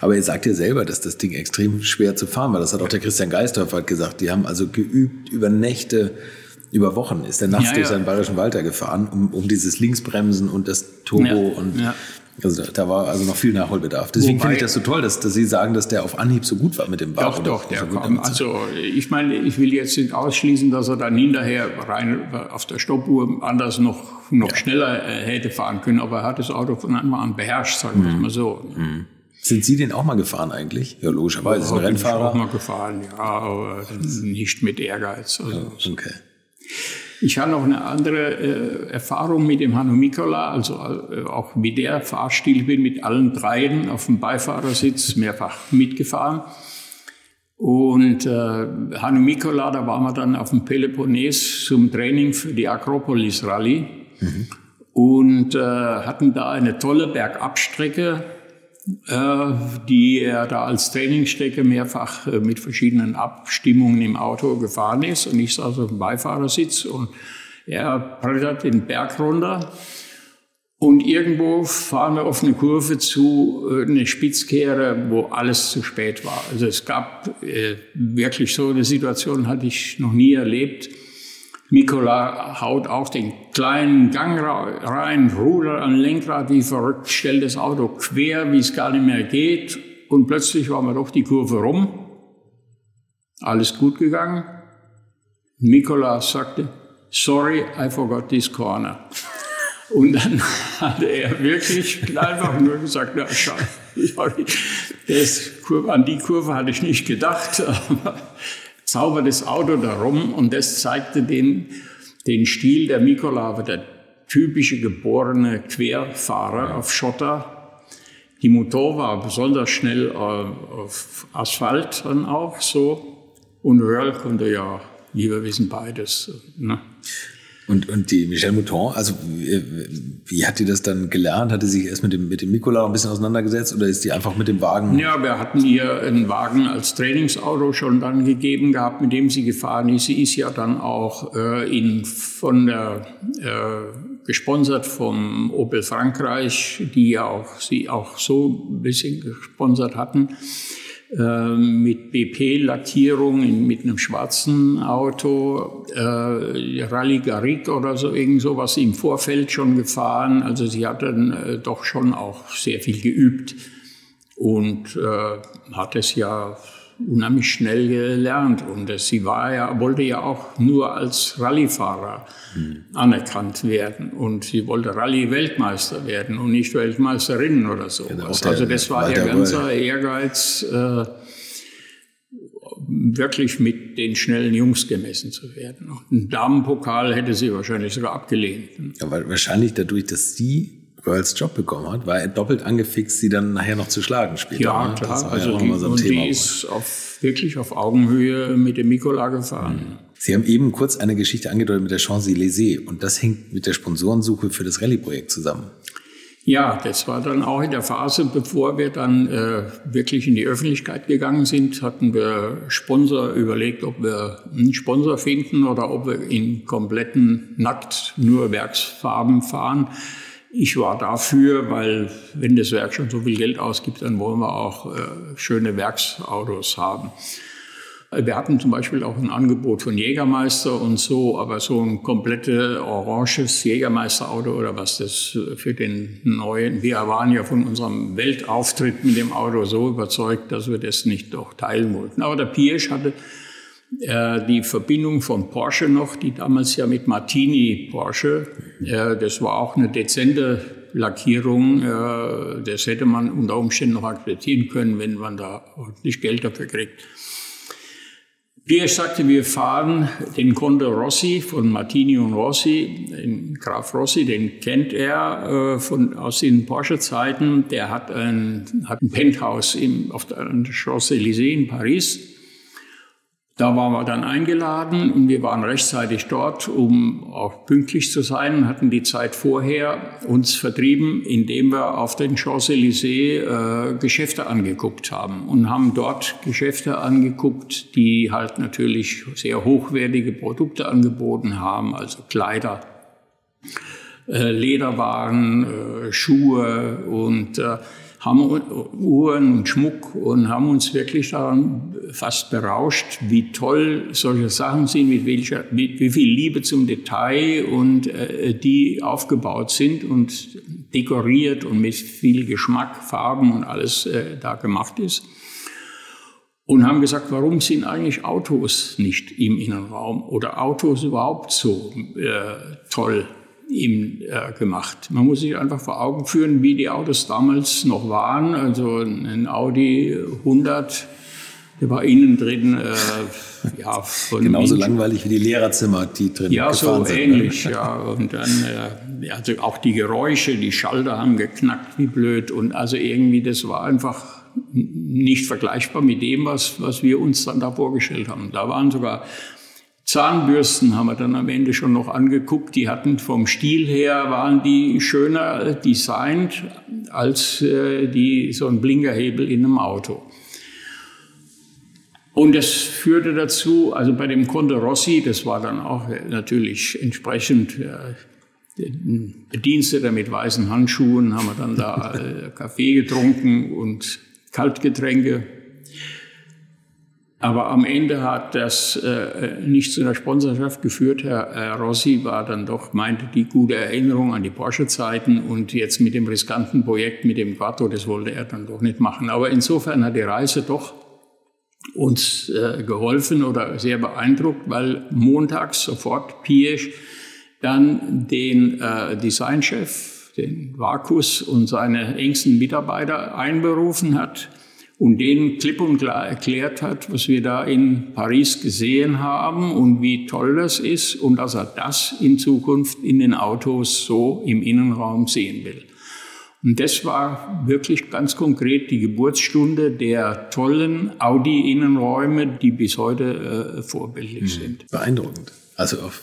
Aber ihr sagt ja selber, dass das Ding extrem schwer zu fahren war. Das hat auch der Christian Geistorf gesagt. Die haben also geübt über Nächte, über Wochen ist der nachts ja, durch ja. seinen bayerischen Walter gefahren, um, um dieses Linksbremsen und das Turbo ja, und also da war also noch viel Nachholbedarf. Deswegen finde ich das so toll, dass, dass Sie sagen, dass der auf Anhieb so gut war mit dem Wagen. Doch, doch, der kam. Also ich meine, ich will jetzt nicht ausschließen, dass er dann hinterher rein auf der Stoppuhr anders noch, noch schneller äh, hätte fahren können, aber er hat das Auto von Anfang an beherrscht, sagen wir mhm. mal so. Mhm. Sind Sie den auch mal gefahren eigentlich? Ja, logischerweise. Sie sind Rennfahrer. Ich auch mal gefahren, ja, aber nicht mit Ehrgeiz. Also okay. Ich habe noch eine andere äh, Erfahrung mit dem Hanno Mikola, also äh, auch mit der Fahrstil bin mit allen dreien auf dem Beifahrersitz mehrfach mitgefahren. Und äh, Hanno Mikola, da waren wir dann auf dem Peloponnes zum Training für die Akropolis Rallye mhm. und äh, hatten da eine tolle Bergabstrecke die er da als Trainingsstrecke mehrfach äh, mit verschiedenen Abstimmungen im Auto gefahren ist. Und ich saß auf dem Beifahrersitz und er brettert den Berg runter. Und irgendwo fahren wir auf eine Kurve zu, äh, eine Spitzkehre, wo alles zu spät war. Also es gab äh, wirklich so eine Situation, hatte ich noch nie erlebt. Mikola haut auch den kleinen Gang rein, Ruder an Lenkrad wie verrückt, stellt das Auto quer, wie es gar nicht mehr geht. Und plötzlich waren wir doch die Kurve rum. Alles gut gegangen. Mikola sagte, sorry, I forgot this corner. Und dann hatte er wirklich einfach nur gesagt, na, sorry, das, an die Kurve hatte ich nicht gedacht, aber zaubert das Auto darum und das zeigte den, den Stil der Mikola, der typische geborene Querfahrer auf Schotter. Die Motor war besonders schnell äh, auf Asphalt dann auch so. Und Earl konnte ja, wie wir wissen, beides. Ne? Und, und die Michelle Mouton, also wie, wie hat die das dann gelernt? Hat sie sich erst mit dem, mit dem Nikola ein bisschen auseinandergesetzt oder ist die einfach mit dem Wagen? Ja, wir hatten ihr einen Wagen als Trainingsauto schon dann gegeben gehabt, mit dem sie gefahren ist. Sie ist ja dann auch äh, in, von der, äh, gesponsert vom Opel Frankreich, die ja auch, sie auch so ein bisschen gesponsert hatten. Ähm, mit BP-Lackierung mit einem schwarzen Auto, äh, Rallye Garrigue oder so, irgend sowas im Vorfeld schon gefahren. Also sie hat dann äh, doch schon auch sehr viel geübt und äh, hat es ja unheimlich schnell gelernt. Und sie war ja, wollte ja auch nur als Rallyefahrer mhm. anerkannt werden. Und sie wollte Rallye-Weltmeister werden und nicht Weltmeisterin oder so. Genau, also das war ihr ganzer Ehrgeiz, äh, wirklich mit den schnellen Jungs gemessen zu werden. Und einen Damenpokal hätte sie wahrscheinlich sogar abgelehnt. Ja, wahrscheinlich dadurch, dass sie Girls Job bekommen hat, war er doppelt angefixt, sie dann nachher noch zu schlagen später. Ja, ne? klar. also ja die, so und Thema die ist auf, wirklich auf Augenhöhe mit dem Mikola gefahren. Sie haben eben kurz eine Geschichte angedeutet mit der Champs-Élysées und das hängt mit der Sponsorensuche für das Rallye-Projekt zusammen. Ja, das war dann auch in der Phase, bevor wir dann äh, wirklich in die Öffentlichkeit gegangen sind, hatten wir Sponsor überlegt, ob wir einen Sponsor finden oder ob wir in kompletten nackt nur Werksfarben fahren. Ich war dafür, weil wenn das Werk schon so viel Geld ausgibt, dann wollen wir auch äh, schöne Werksautos haben. Wir hatten zum Beispiel auch ein Angebot von Jägermeister und so, aber so ein komplette oranges Jägermeisterauto oder was das für den neuen, wir waren ja von unserem Weltauftritt mit dem Auto so überzeugt, dass wir das nicht doch teilen wollten. Aber der Piersch hatte die Verbindung von Porsche noch, die damals ja mit Martini Porsche, äh, das war auch eine dezente Lackierung, äh, das hätte man unter Umständen noch akzeptieren können, wenn man da ordentlich Geld dafür kriegt. Pierre sagte, wir fahren den Conde Rossi von Martini und Rossi, den Graf Rossi, den kennt er äh, von, aus den Porsche-Zeiten. Der hat ein, hat ein Penthouse im, auf der Champs-Élysées in Paris. Da waren wir dann eingeladen und wir waren rechtzeitig dort, um auch pünktlich zu sein, hatten die Zeit vorher uns vertrieben, indem wir auf den Champs-Élysées äh, Geschäfte angeguckt haben und haben dort Geschäfte angeguckt, die halt natürlich sehr hochwertige Produkte angeboten haben, also Kleider, äh, Lederwaren, äh, Schuhe und äh, haben Uhren und Schmuck und haben uns wirklich daran fast berauscht, wie toll solche Sachen sind, mit, welcher, mit wie viel Liebe zum Detail und äh, die aufgebaut sind und dekoriert und mit viel Geschmack, Farben und alles äh, da gemacht ist. Und haben gesagt, warum sind eigentlich Autos nicht im Innenraum oder Autos überhaupt so äh, toll? Ihm äh, gemacht. Man muss sich einfach vor Augen führen, wie die Autos damals noch waren. Also ein Audi 100, der war innen drin äh, ja von genauso Menschen. langweilig wie die Lehrerzimmer, die drin ja so sind. ähnlich ja und dann äh, also auch die Geräusche, die Schalter haben geknackt wie blöd und also irgendwie das war einfach nicht vergleichbar mit dem, was was wir uns dann da vorgestellt haben. Da waren sogar Zahnbürsten haben wir dann am Ende schon noch angeguckt. Die hatten vom Stil her, waren die schöner designt als äh, die, so ein Blinkerhebel in einem Auto. Und das führte dazu, also bei dem Conte Rossi, das war dann auch natürlich entsprechend äh, Bediensteter mit weißen Handschuhen, haben wir dann da äh, Kaffee getrunken und Kaltgetränke aber am Ende hat das äh, nicht zu einer Sponsorschaft geführt. Herr, Herr Rossi war dann doch, meinte die gute Erinnerung an die Porsche-Zeiten und jetzt mit dem riskanten Projekt mit dem Quattro, das wollte er dann doch nicht machen. Aber insofern hat die Reise doch uns äh, geholfen oder sehr beeindruckt, weil montags sofort Piesch dann den äh, Designchef, den Vakus und seine engsten Mitarbeiter einberufen hat und denen klipp und klar erklärt hat, was wir da in Paris gesehen haben und wie toll das ist und dass er das in Zukunft in den Autos so im Innenraum sehen will. Und das war wirklich ganz konkret die Geburtsstunde der tollen Audi-Innenräume, die bis heute äh, vorbildlich mhm. sind. Beeindruckend. Also auf,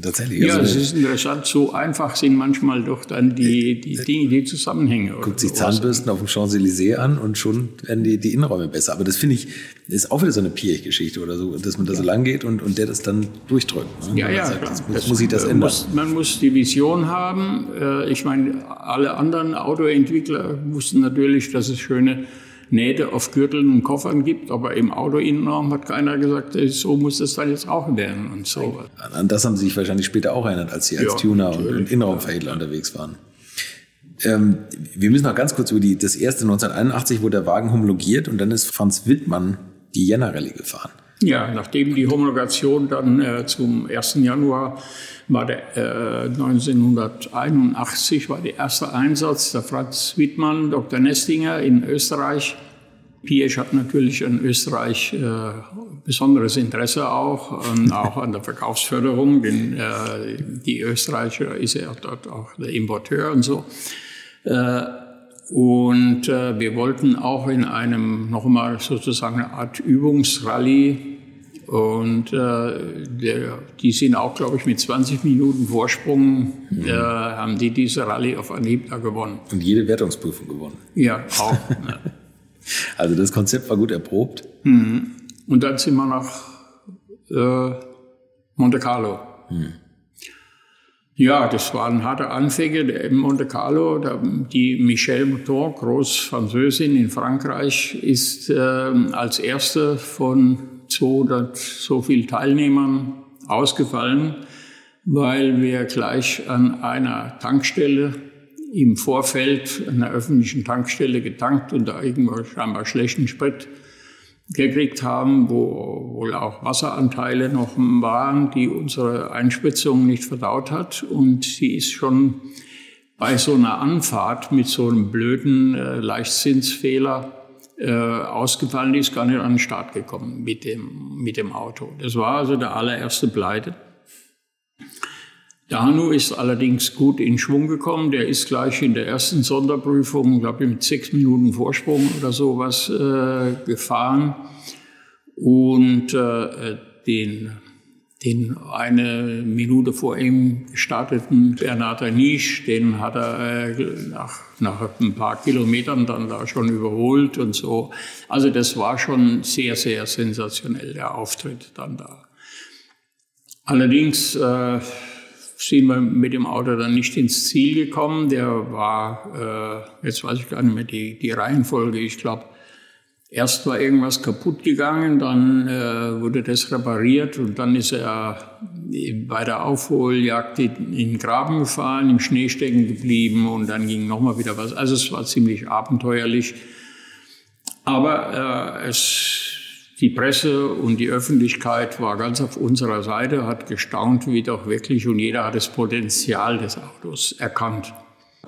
tatsächlich. Ja, also, es ist interessant. So einfach sind manchmal doch dann die, die Dinge, die Zusammenhänge. Guckt sich Zahnbürsten auf dem Champs-Élysées an und schon werden die, die Innenräume besser. Aber das finde ich, ist auch wieder so eine Piech-Geschichte oder so, dass man da so lang geht und, und der das dann durchdrückt. Ne? Ja, ja, sagt. Das, das muss sich das ändern. Muss, man muss die Vision haben. Äh, ich meine, alle anderen Autoentwickler wussten natürlich, dass es schöne Nähte auf Gürteln und Koffern gibt, aber im Autoinnenraum hat keiner gesagt, so muss das dann jetzt auch werden und so. An das haben Sie sich wahrscheinlich später auch erinnert, als Sie als ja, Tuner und, und Innenraumverhändler unterwegs waren. Ähm, wir müssen noch ganz kurz über die, das erste 1981 wurde der Wagen homologiert und dann ist Franz Wittmann die Jänner Rallye gefahren. Ja, nachdem die Homologation dann äh, zum 1. Januar war der äh, 1981 war der erste Einsatz der Franz Wittmann, Dr. Nestinger in Österreich. Piesch hat natürlich in Österreich äh, besonderes Interesse auch, ähm, auch an der Verkaufsförderung, denn äh, die Österreicher ist ja dort auch der Importeur und so. Und äh, wir wollten auch in einem nochmal sozusagen eine Art Übungsrallye und äh, der, die sind auch, glaube ich, mit 20 Minuten Vorsprung, mhm. äh, haben die diese Rallye auf Anhieb da gewonnen. Und jede Wertungsprüfung gewonnen. Ja, auch. ja. Also das Konzept war gut erprobt. Mhm. Und dann sind wir nach äh, Monte Carlo. Mhm. Ja, das waren harte Anfänge in Monte Carlo. Die Michelle Mouton, Großfranzösin in Frankreich, ist äh, als erste von 200 so viel Teilnehmern ausgefallen, weil wir gleich an einer Tankstelle im Vorfeld einer öffentlichen Tankstelle getankt und da irgendwo scheinbar schlechten Sprit gekriegt haben, wo wohl auch Wasseranteile noch waren, die unsere Einspritzung nicht verdaut hat. Und sie ist schon bei so einer Anfahrt mit so einem blöden äh, Leichtzinsfehler äh, ausgefallen, die ist gar nicht an den Start gekommen mit dem, mit dem Auto. Das war also der allererste Pleite. Danu ist allerdings gut in Schwung gekommen. Der ist gleich in der ersten Sonderprüfung, glaube ich, mit sechs Minuten Vorsprung oder sowas äh, gefahren. Und äh, den, den eine Minute vor ihm gestarteten Bernard Nisch, den hat er äh, nach, nach ein paar Kilometern dann da schon überholt und so. Also das war schon sehr, sehr sensationell, der Auftritt dann da. Allerdings äh, sind wir mit dem Auto dann nicht ins Ziel gekommen. Der war, äh, jetzt weiß ich gar nicht mehr die, die Reihenfolge, ich glaube, erst war irgendwas kaputt gegangen, dann äh, wurde das repariert und dann ist er bei der Aufholjagd in den Graben gefahren, im Schnee stecken geblieben und dann ging nochmal wieder was. Also es war ziemlich abenteuerlich. Aber äh, es die Presse und die Öffentlichkeit war ganz auf unserer Seite, hat gestaunt, wie doch wirklich, und jeder hat das Potenzial des Autos erkannt.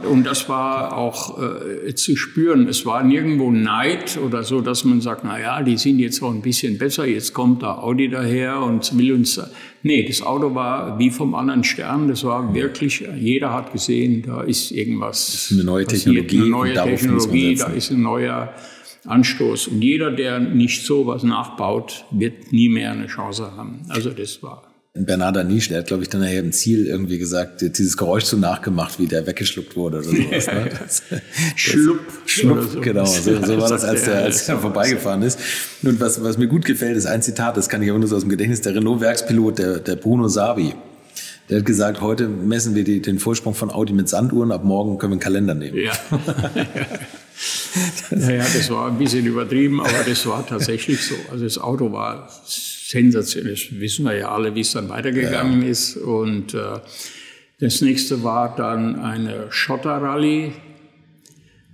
Und das war auch äh, zu spüren. Es war nirgendwo Neid oder so, dass man sagt, na ja, die sind jetzt auch ein bisschen besser, jetzt kommt da Audi daher und will uns. Nee, das Auto war wie vom anderen Stern. Das war wirklich, jeder hat gesehen, da ist irgendwas. Das ist eine neue Technologie. Eine neue Technologie, da ist ein neuer Anstoß. Und jeder, der nicht sowas nachbaut, wird nie mehr eine Chance haben. Also das war. Bernarda Nisch, der hat, glaube ich, dann nachher im Ziel irgendwie gesagt, dieses Geräusch so nachgemacht, wie der weggeschluckt wurde oder sowas. Ne? Das, Schlupp. Schlupp, so. genau. So, so war das, als der, als der vorbeigefahren ist. Und was, was mir gut gefällt, ist ein Zitat, das kann ich aber nur so aus dem Gedächtnis, der Renault-Werkspilot, der, der Bruno Sabi. Der hat gesagt, heute messen wir die, den Vorsprung von Audi mit Sanduhren, ab morgen können wir einen Kalender nehmen. Ja. naja, das war ein bisschen übertrieben, aber das war tatsächlich so. Also das Auto war sensationell. Das wissen wir ja alle, wie es dann weitergegangen ja. ist. Und äh, das nächste war dann eine Schotterrallye,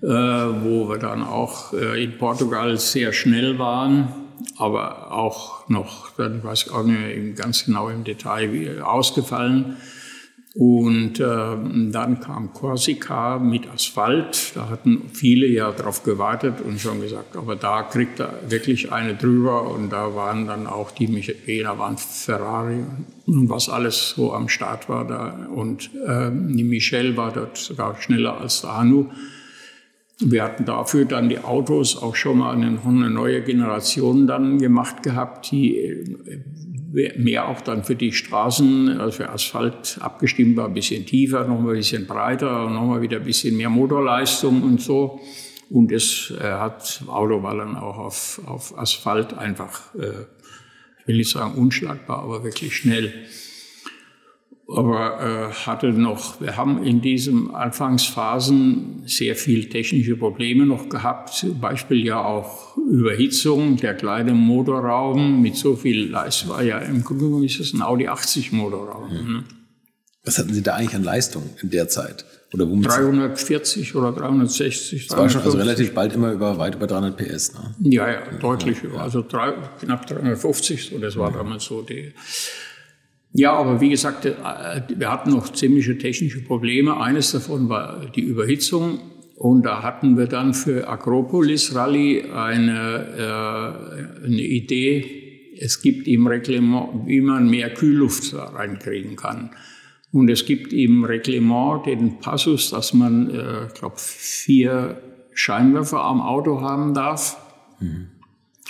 äh, wo wir dann auch äh, in Portugal sehr schnell waren, aber auch noch, dann weiß ich auch nicht ganz genau im Detail, wie ausgefallen. Und äh, dann kam Korsika mit Asphalt. Da hatten viele ja drauf gewartet und schon gesagt, aber da kriegt er wirklich eine drüber. Und da waren dann auch die Michaela, waren Ferrari und was alles so am Start war da. Und äh, die Michelle war dort sogar schneller als der Hanu. Wir hatten dafür dann die Autos auch schon mal eine, eine neue Generation dann gemacht gehabt, die äh, mehr auch dann für die Straßen, also für Asphalt abgestimmt war, ein bisschen tiefer, noch mal ein bisschen breiter, noch mal wieder ein bisschen mehr Motorleistung und so. Und es äh, hat, Auto war dann auch auf, auf Asphalt einfach, äh, ich will nicht sagen unschlagbar, aber wirklich schnell aber äh, hatte noch, wir haben in diesen Anfangsphasen sehr viel technische Probleme noch gehabt. Zum Beispiel ja auch Überhitzung, der kleine Motorraum mit so viel Leistung war ja im Grunde ist es ein Audi 80 Motorraum. Mhm. Ne? Was hatten Sie da eigentlich an Leistung in der Zeit? Oder 340 oder 360. Das war schon also relativ bald immer über weit über 300 PS. Ne? Ja, ja, deutlich über. Also drei, knapp 350. So, das war ja. damals so die. Ja, aber wie gesagt, äh, wir hatten noch ziemliche technische Probleme. Eines davon war die Überhitzung. Und da hatten wir dann für Akropolis Rally eine, äh, eine Idee. Es gibt im Reglement, wie man mehr Kühlluft reinkriegen kann. Und es gibt im Reglement den Passus, dass man, äh, ich glaube, vier Scheinwerfer am Auto haben darf. Mhm.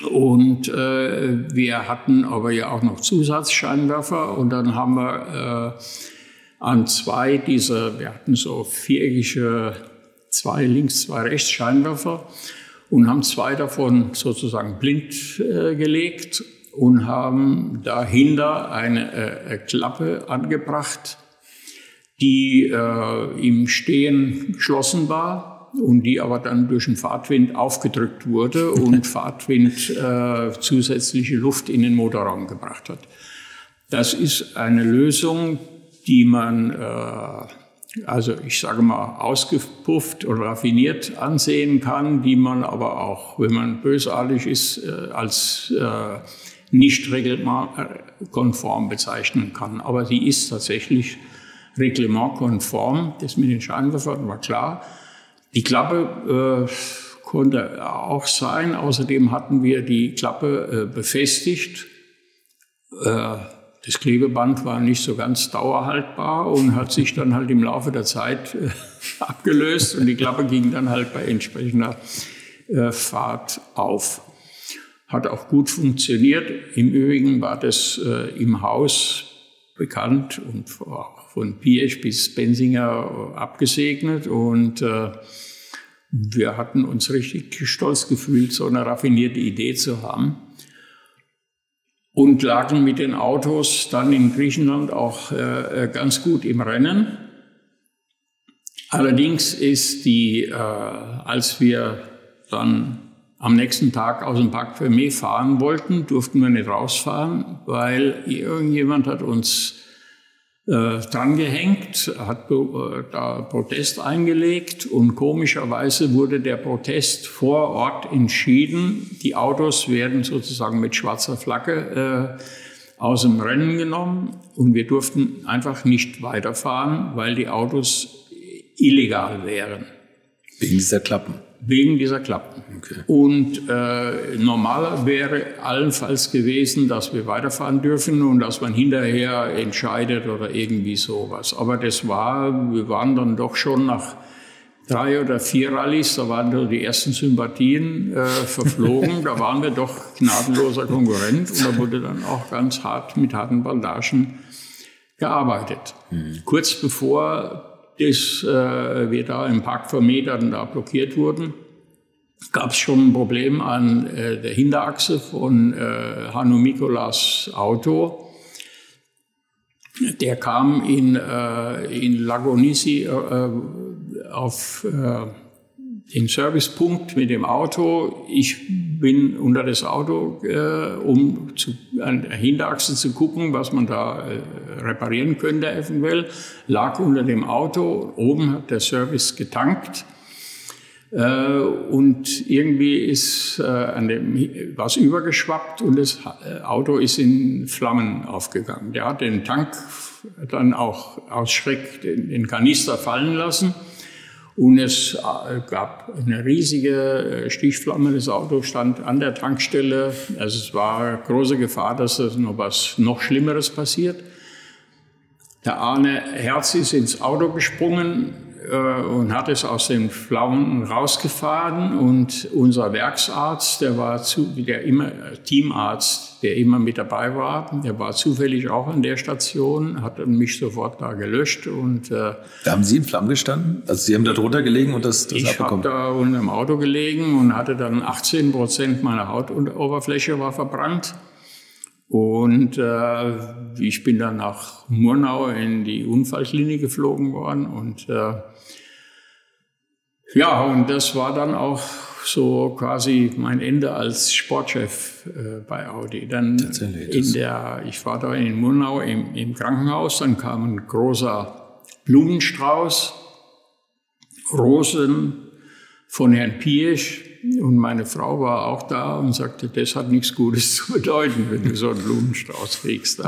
Und äh, wir hatten aber ja auch noch Zusatzscheinwerfer. Und dann haben wir äh, an zwei dieser, wir hatten so viereckige, zwei links, zwei rechts Scheinwerfer und haben zwei davon sozusagen blind äh, gelegt und haben dahinter eine äh, Klappe angebracht, die äh, im Stehen geschlossen war und die aber dann durch den Fahrtwind aufgedrückt wurde und Fahrtwind äh, zusätzliche Luft in den Motorraum gebracht hat. Das ist eine Lösung, die man, äh, also ich sage mal, ausgepufft oder raffiniert ansehen kann, die man aber auch, wenn man bösartig ist, äh, als äh, nicht regelkonform bezeichnen kann. Aber sie ist tatsächlich reglementkonform. Das mit den Scheinwerfern war klar. Die Klappe äh, konnte auch sein. Außerdem hatten wir die Klappe äh, befestigt. Äh, das Klebeband war nicht so ganz dauerhaltbar und hat sich dann halt im Laufe der Zeit äh, abgelöst und die Klappe ging dann halt bei entsprechender äh, Fahrt auf. Hat auch gut funktioniert. Im Übrigen war das äh, im Haus bekannt und auch von Piesch bis Bensinger abgesegnet und äh, wir hatten uns richtig stolz gefühlt, so eine raffinierte Idee zu haben. Und lagen mit den Autos dann in Griechenland auch äh, ganz gut im Rennen. Allerdings ist die, äh, als wir dann am nächsten Tag aus dem Park Fermé fahren wollten, durften wir nicht rausfahren, weil irgendjemand hat uns äh, drangehängt, hat äh, da Protest eingelegt und komischerweise wurde der Protest vor Ort entschieden. Die Autos werden sozusagen mit schwarzer Flagge äh, aus dem Rennen genommen und wir durften einfach nicht weiterfahren, weil die Autos illegal wären. Wegen dieser Klappen? Wegen dieser Klappen. Okay. Und äh, normaler wäre allenfalls gewesen, dass wir weiterfahren dürfen und dass man hinterher entscheidet oder irgendwie sowas. Aber das war, wir waren dann doch schon nach drei oder vier Rallyes, da waren so die ersten Sympathien äh, verflogen. da waren wir doch gnadenloser Konkurrent und da wurde dann auch ganz hart mit harten Bandagen gearbeitet. Mhm. Kurz bevor bis äh, wir da im Park Vermetern da blockiert wurden, gab es schon ein Problem an äh, der Hinterachse von äh, Hanno Mikolas Auto. Der kam in, äh, in Lagonisi äh, auf äh, den Servicepunkt mit dem Auto. Ich bin unter das Auto, äh, um zu, an der Hinterachse zu gucken, was man da äh, reparieren könnte eventuell. Lag unter dem Auto. Oben hat der Service getankt. Äh, und irgendwie ist äh, an dem was übergeschwappt und das äh, Auto ist in Flammen aufgegangen. Der hat den Tank dann auch aus Schreck den, den Kanister fallen lassen. Und es äh, gab eine riesige äh, Stichflamme. Das Auto stand an der Tankstelle. Also es war große Gefahr, dass das noch was noch Schlimmeres passiert. Der Arne Herz ist ins Auto gesprungen, und hat es aus den Flammen rausgefahren und unser Werksarzt, der war zu, der immer Teamarzt, der immer mit dabei war, der war zufällig auch an der Station, hat mich sofort da gelöscht und äh, da haben Sie in Flammen gestanden? Also Sie haben da drunter gelegen und das, das ich habe da unter dem Auto gelegen und hatte dann 18 Prozent meiner Hautoberfläche war verbrannt. Und äh, ich bin dann nach Murnau in die Unfallklinik geflogen worden und äh, Ja, und das war dann auch so quasi mein Ende als Sportchef äh, bei Audi. Dann in der, ich war da in Murnau im, im Krankenhaus, dann kam ein großer Blumenstrauß, Rosen von Herrn Piesch und meine Frau war auch da und sagte, das hat nichts Gutes zu bedeuten, wenn du so einen Blumenstrauß kriegst.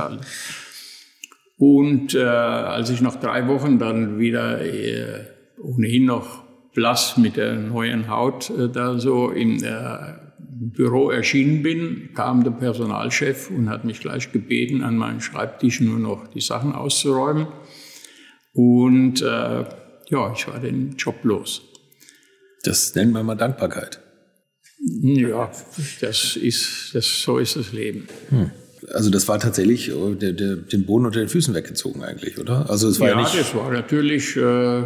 Und äh, als ich nach drei Wochen dann wieder äh, ohnehin noch blass mit der neuen Haut äh, da so im äh, Büro erschienen bin, kam der Personalchef und hat mich gleich gebeten, an meinem Schreibtisch nur noch die Sachen auszuräumen. Und äh, ja, ich war den Job los. Das nennt man mal Dankbarkeit. Ja, das ist, das, so ist das Leben. Hm. Also das war tatsächlich äh, der, der, den Boden unter den Füßen weggezogen eigentlich, oder? Also es war ja, ja nicht das war natürlich, äh,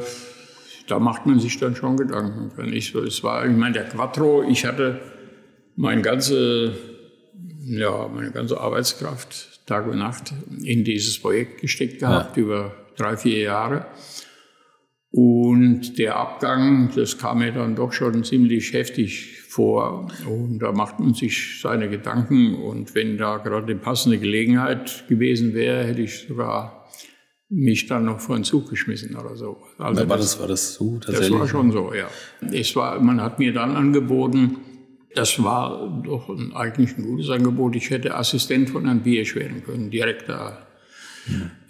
da macht man sich dann schon Gedanken. Ich, es war, ich meine, der Quattro, ich hatte meine ganze, ja, meine ganze Arbeitskraft Tag und Nacht in dieses Projekt gesteckt gehabt, ja. über drei, vier Jahre. Und der Abgang, das kam mir dann doch schon ziemlich heftig vor. Und da macht man sich seine Gedanken. Und wenn da gerade eine passende Gelegenheit gewesen wäre, hätte ich sogar mich dann noch vor den Zug geschmissen oder so. Also war das, war das so tatsächlich? Das war schon so, ja. Es war, man hat mir dann angeboten, das war doch ein, eigentlich ein gutes Angebot. Ich hätte Assistent von Herrn Biersch werden können, direkt da.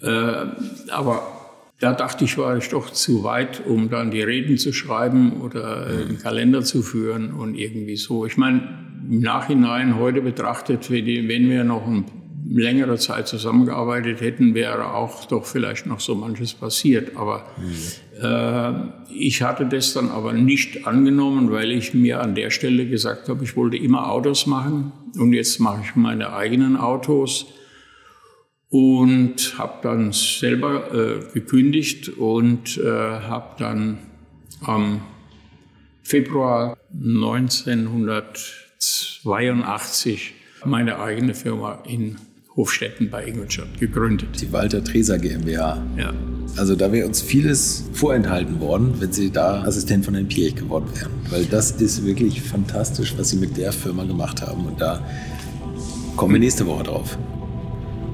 Ja. Äh, aber da dachte ich, war ich doch zu weit, um dann die Reden zu schreiben oder äh, einen Kalender zu führen und irgendwie so. Ich meine, im Nachhinein heute betrachtet, wenn wir noch eine längere Zeit zusammengearbeitet hätten, wäre auch doch vielleicht noch so manches passiert. Aber mhm. äh, ich hatte das dann aber nicht angenommen, weil ich mir an der Stelle gesagt habe, ich wollte immer Autos machen und jetzt mache ich meine eigenen Autos und habe dann selber äh, gekündigt und äh, habe dann am Februar 1982 meine eigene Firma in Hofstetten bei Ingolstadt gegründet. Die Walter Treser GmbH. Ja. Also da wäre uns vieles vorenthalten worden, wenn Sie da Assistent von Herrn Pierich geworden wären. Weil das ist wirklich fantastisch, was Sie mit der Firma gemacht haben. Und da kommen wir nächste Woche drauf.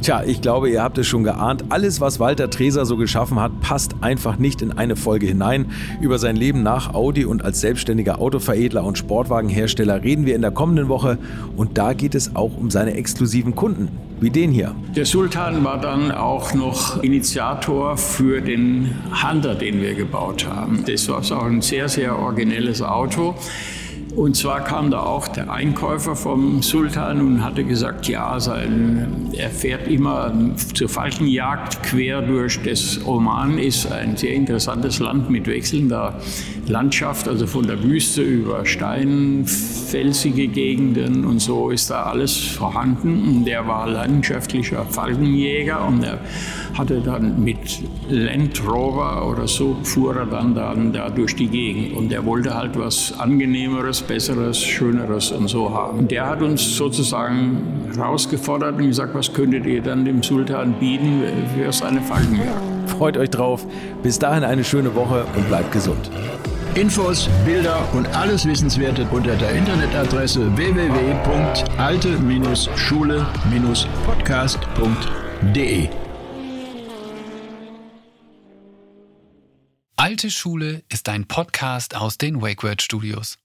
Tja, ich glaube, ihr habt es schon geahnt. Alles, was Walter Treser so geschaffen hat, passt einfach nicht in eine Folge hinein. Über sein Leben nach Audi und als selbstständiger Autoveredler und Sportwagenhersteller reden wir in der kommenden Woche. Und da geht es auch um seine exklusiven Kunden, wie den hier. Der Sultan war dann auch noch Initiator für den Hunter, den wir gebaut haben. Das war auch ein sehr, sehr originelles Auto. Und zwar kam da auch der Einkäufer vom Sultan und hatte gesagt, ja, sein, er fährt immer zur Falkenjagd quer durch das Oman, ist ein sehr interessantes Land mit wechselnder Landschaft, also von der Wüste über steinfelsige Gegenden und so ist da alles vorhanden. Und der war leidenschaftlicher Falkenjäger und er hatte dann mit Land Rover oder so fuhr er dann, dann da durch die Gegend und er wollte halt was angenehmeres, besseres, schöneres und so haben. Und der hat uns sozusagen herausgefordert und gesagt, was könntet ihr dann dem Sultan bieten für seine Falkenjagd? Freut euch drauf. Bis dahin eine schöne Woche und bleibt gesund. Infos, Bilder und alles Wissenswerte unter der Internetadresse www.alte-schule-podcast.de. Alte Schule ist ein Podcast aus den WakeWord Studios.